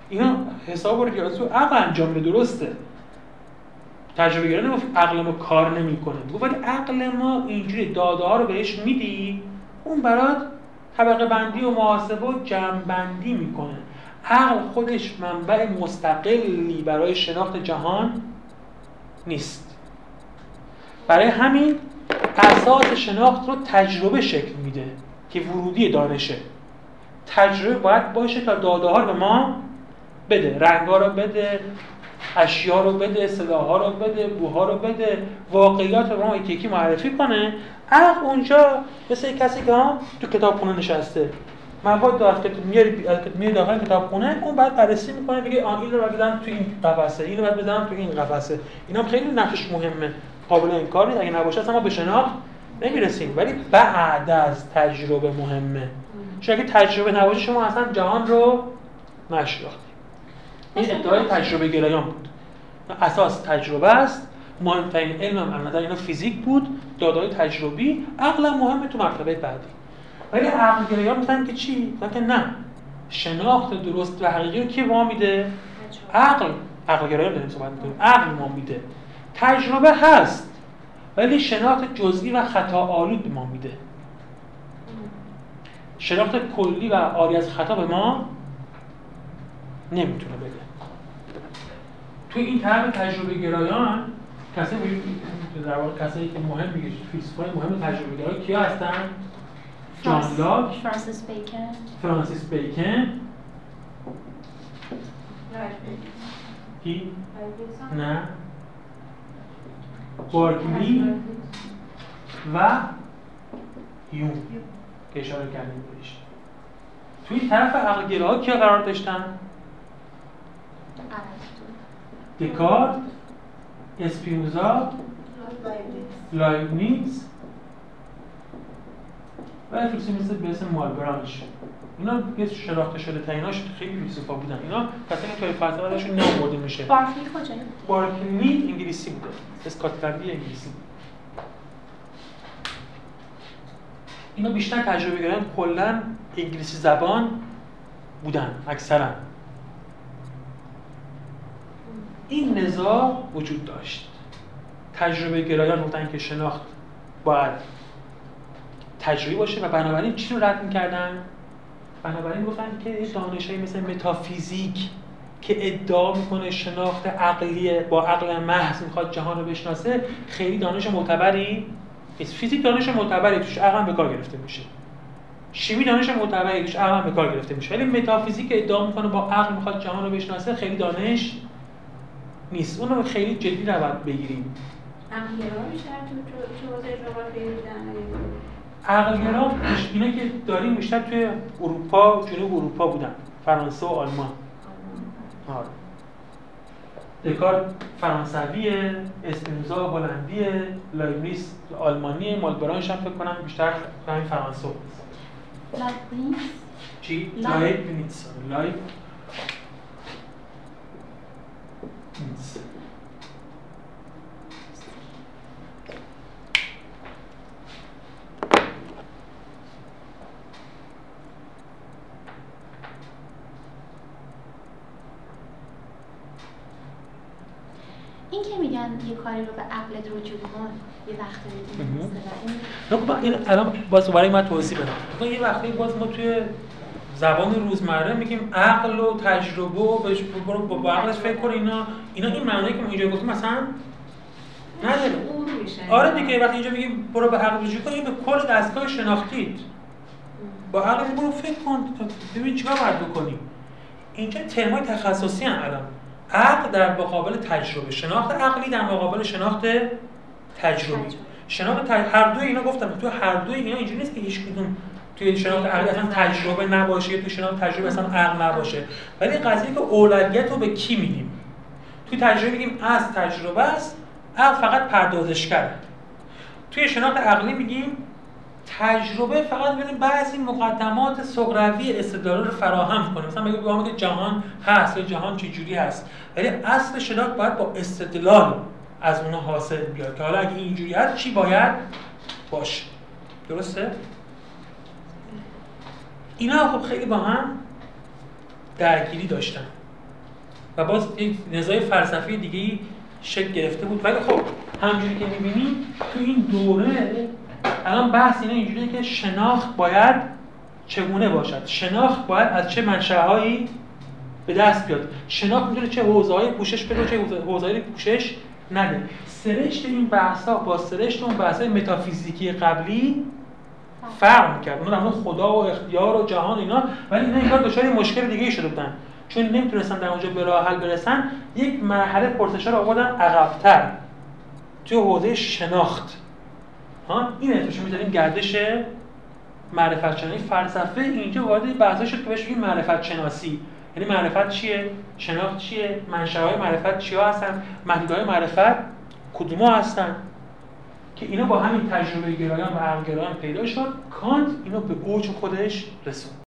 اینا حساب و ریاضی عقل انجام میده درسته. تجربه گرا نگفت عقل ما کار نمی‌کنه. گفت ولی عقل ما اینجوری داده ها رو بهش میدی اون برات طبقه بندی و محاسبه و جمع بندی می‌کنه. عقل خودش منبع مستقلی برای شناخت جهان نیست. برای همین اساس شناخت رو تجربه شکل میده که ورودی دانشه. تجربه باید باشه تا داده ها رو به ما بده. رنگ ها رو بده اشیا رو بده صداها رو بده بوها رو بده واقعیات رو ما یکی معرفی کنه. عقل اونجا مثل کسی که ها تو کتابخونه نشسته. مواد رو از کتاب میاری از میاری داخل کتابخونه اون بعد بررسی می‌کنه میگه آن این رو باید بزنم تو این قفسه اینو باید بزنم تو این قفسه. اینا خیلی نقشش مهمه. قابل انکار نیست اگه نباشه اصلا ما به شناخت نمی‌رسیم. ولی بعد از تجربه مهمه. چون اگه تجربه نباشه شما اصلا جهان رو نشناختیم. این ادعای تجربه گرایان بود. اساس تجربه است. مهمترین علم هم اینا فیزیک بود. دادای تجربی عقل مهمه تو مرتبه بعدی. ولی عقل گرایان میگن که چی؟ میگن که نه. شناخت درست و حقیقی رو کی ما میده؟ عقل عقل. گرایان داریم صحبت می‌کنیم. عقل ما میده. تجربه هست ولی شناخت جزئی و خطا آلود به ما میده. شناخت کلی و آری از خطا به ما نمی‌تونه بده. توی این طرح تجربه گرایان کسی در واقع کسایی که مهم میگه فیلسوفای مهم تجربه گرایی کیا هستن؟ جان لاک فرانسیس بیکن فرانسیس بیکن کی نه بارکلی و یون که اشاره کردیم بهش. توی طرف عقل گراها کیا قرار داشتن؟ دکارت اسپینوزا لایبنیتز و فیلسوفی مثل به اسم مالبرانش اینا یه شناخته شده تریناش خیلی فیلسوفا بودن. اینا کسایی که فلسفه ازشون نامورده میشه. بارکلی کجایی بارکلی انگلیسی بوده. اسکاتلندی انگلیسی. اینا بیشتر تجربه گرفتن کلا انگلیسی زبان بودن اکثرا. این نزاع وجود داشت. تجربه گرایان گفتن که شناخت باید تجربی باشه و بنابراین چی رو رد می‌کردن؟ بنابراین گفتن که دانشهایی مثل متافیزیک که ادعا می‌کنه شناخت عقلی با عقل محض می‌خواد جهان رو بشناسه خیلی دانش معتبری نیست. فیزیک دانش معتبری توش عقل به کار گرفته میشه. شیمی دانش معتبری توش عقل به کار گرفته میشه. ولی متافیزیک ادعا می‌کنه با عقل می‌خواد جهان رو بشناسه خیلی دانش نیست. اون رو خیلی جدی نباید بگیریم. عقلگرا اینا که داریم بیشتر توی اروپا جنوب اروپا بودن فرانسه و آلمان. آره. دکارت فرانسویه اسپینوزا هلندیه لایبنیتس آلمانیه مالبرانش هم فکر کنم بیشتر همین فرانسه لایبنیز چی؟ لایب- لایبنیتس لایب که کاری رو به عقلت رجوع کن. یه وقتی. این این الان باز برای من توضیح بدم. یه وقتی باز ما توی زبان روزمره میگیم عقل و تجربه و بهش برو با عقلش فکر کن اینا اینا این معنی که ما اینجا گفتیم مثلا نداره. آره دیگه وقتی اینجا میگیم برو به عقل رجوع کن این به کل دستگاه شناختیت. با عقل برو فکر کن ببین چیکار باید بکنی. اینجا ترمای تخصصی هم الان عقل در مقابل تجربه. شناخت عقلی در مقابل شناخت تجربی. شناخت تج... هر دوی اینا گفتم تو هر دوی اینا اینجوری نیست که هیچ کدوم توی شناخت عقلی اصلا تجربه. نباشه یا توی شناخت تجربه اصلا عقل نباشه. ولی قضیه که اولویت رو به کی میدیم؟ توی تجربه میگیم از تجربه است عقل فقط پردازشگره. توی شناخت عقلی میگیم تجربه فقط ببینیم بعضی مقدمات سقراوی استدلال رو فراهم کنه مثلا بگم که جهان هست یا جهان چه جوری هست. ولی اصل شناخت باید با استدلال از اونها حاصل بیاد که حالا اگه اینجوری هست چی باید باشه. درسته؟ اینا خب خیلی با هم درگیری داشتن. و باز یک نزاع فلسفی دیگه شکل گرفته بود. ولی خب همجوری که می‌بینیم تو این دوره الان بحث اینه اینجوریه که شناخت باید چگونه باشد؟ شناخت باید از چه منشأهایی به دست بیاد؟ شناخت می‌تونه چه حوزه‌های پوشش بده چه حوزه‌های پوشش نده. سرشت این بحث‌ها با سرشت اون بحث‌های متافیزیکی قبلی فرق می‌کرد. اون مورد خدا و اختیار و جهان اینا ولی اینا انگار دچار مشکل دیگه شده بودن. چون نمی‌تونستن در اونجا به راه حل برسن یک مرحله پرسش‌ها رو آوردن عقب‌تر. توی حوزه شناخت. ها؟ این اسمش می‌ذاریم گردش معرفت شناسی فلسفه اینجا وارد بحثا شد که بهش میگیم معرفت شناسی یعنی معرفت چیه؟ شناخت چیه؟ منشأهای معرفت چیا هستن؟ محدودهای معرفت کدوما هستن؟ که اینا با همین تجربه گرایان و عقل گرایان پیدا شد. کانت اینو به اوج خودش رسوند.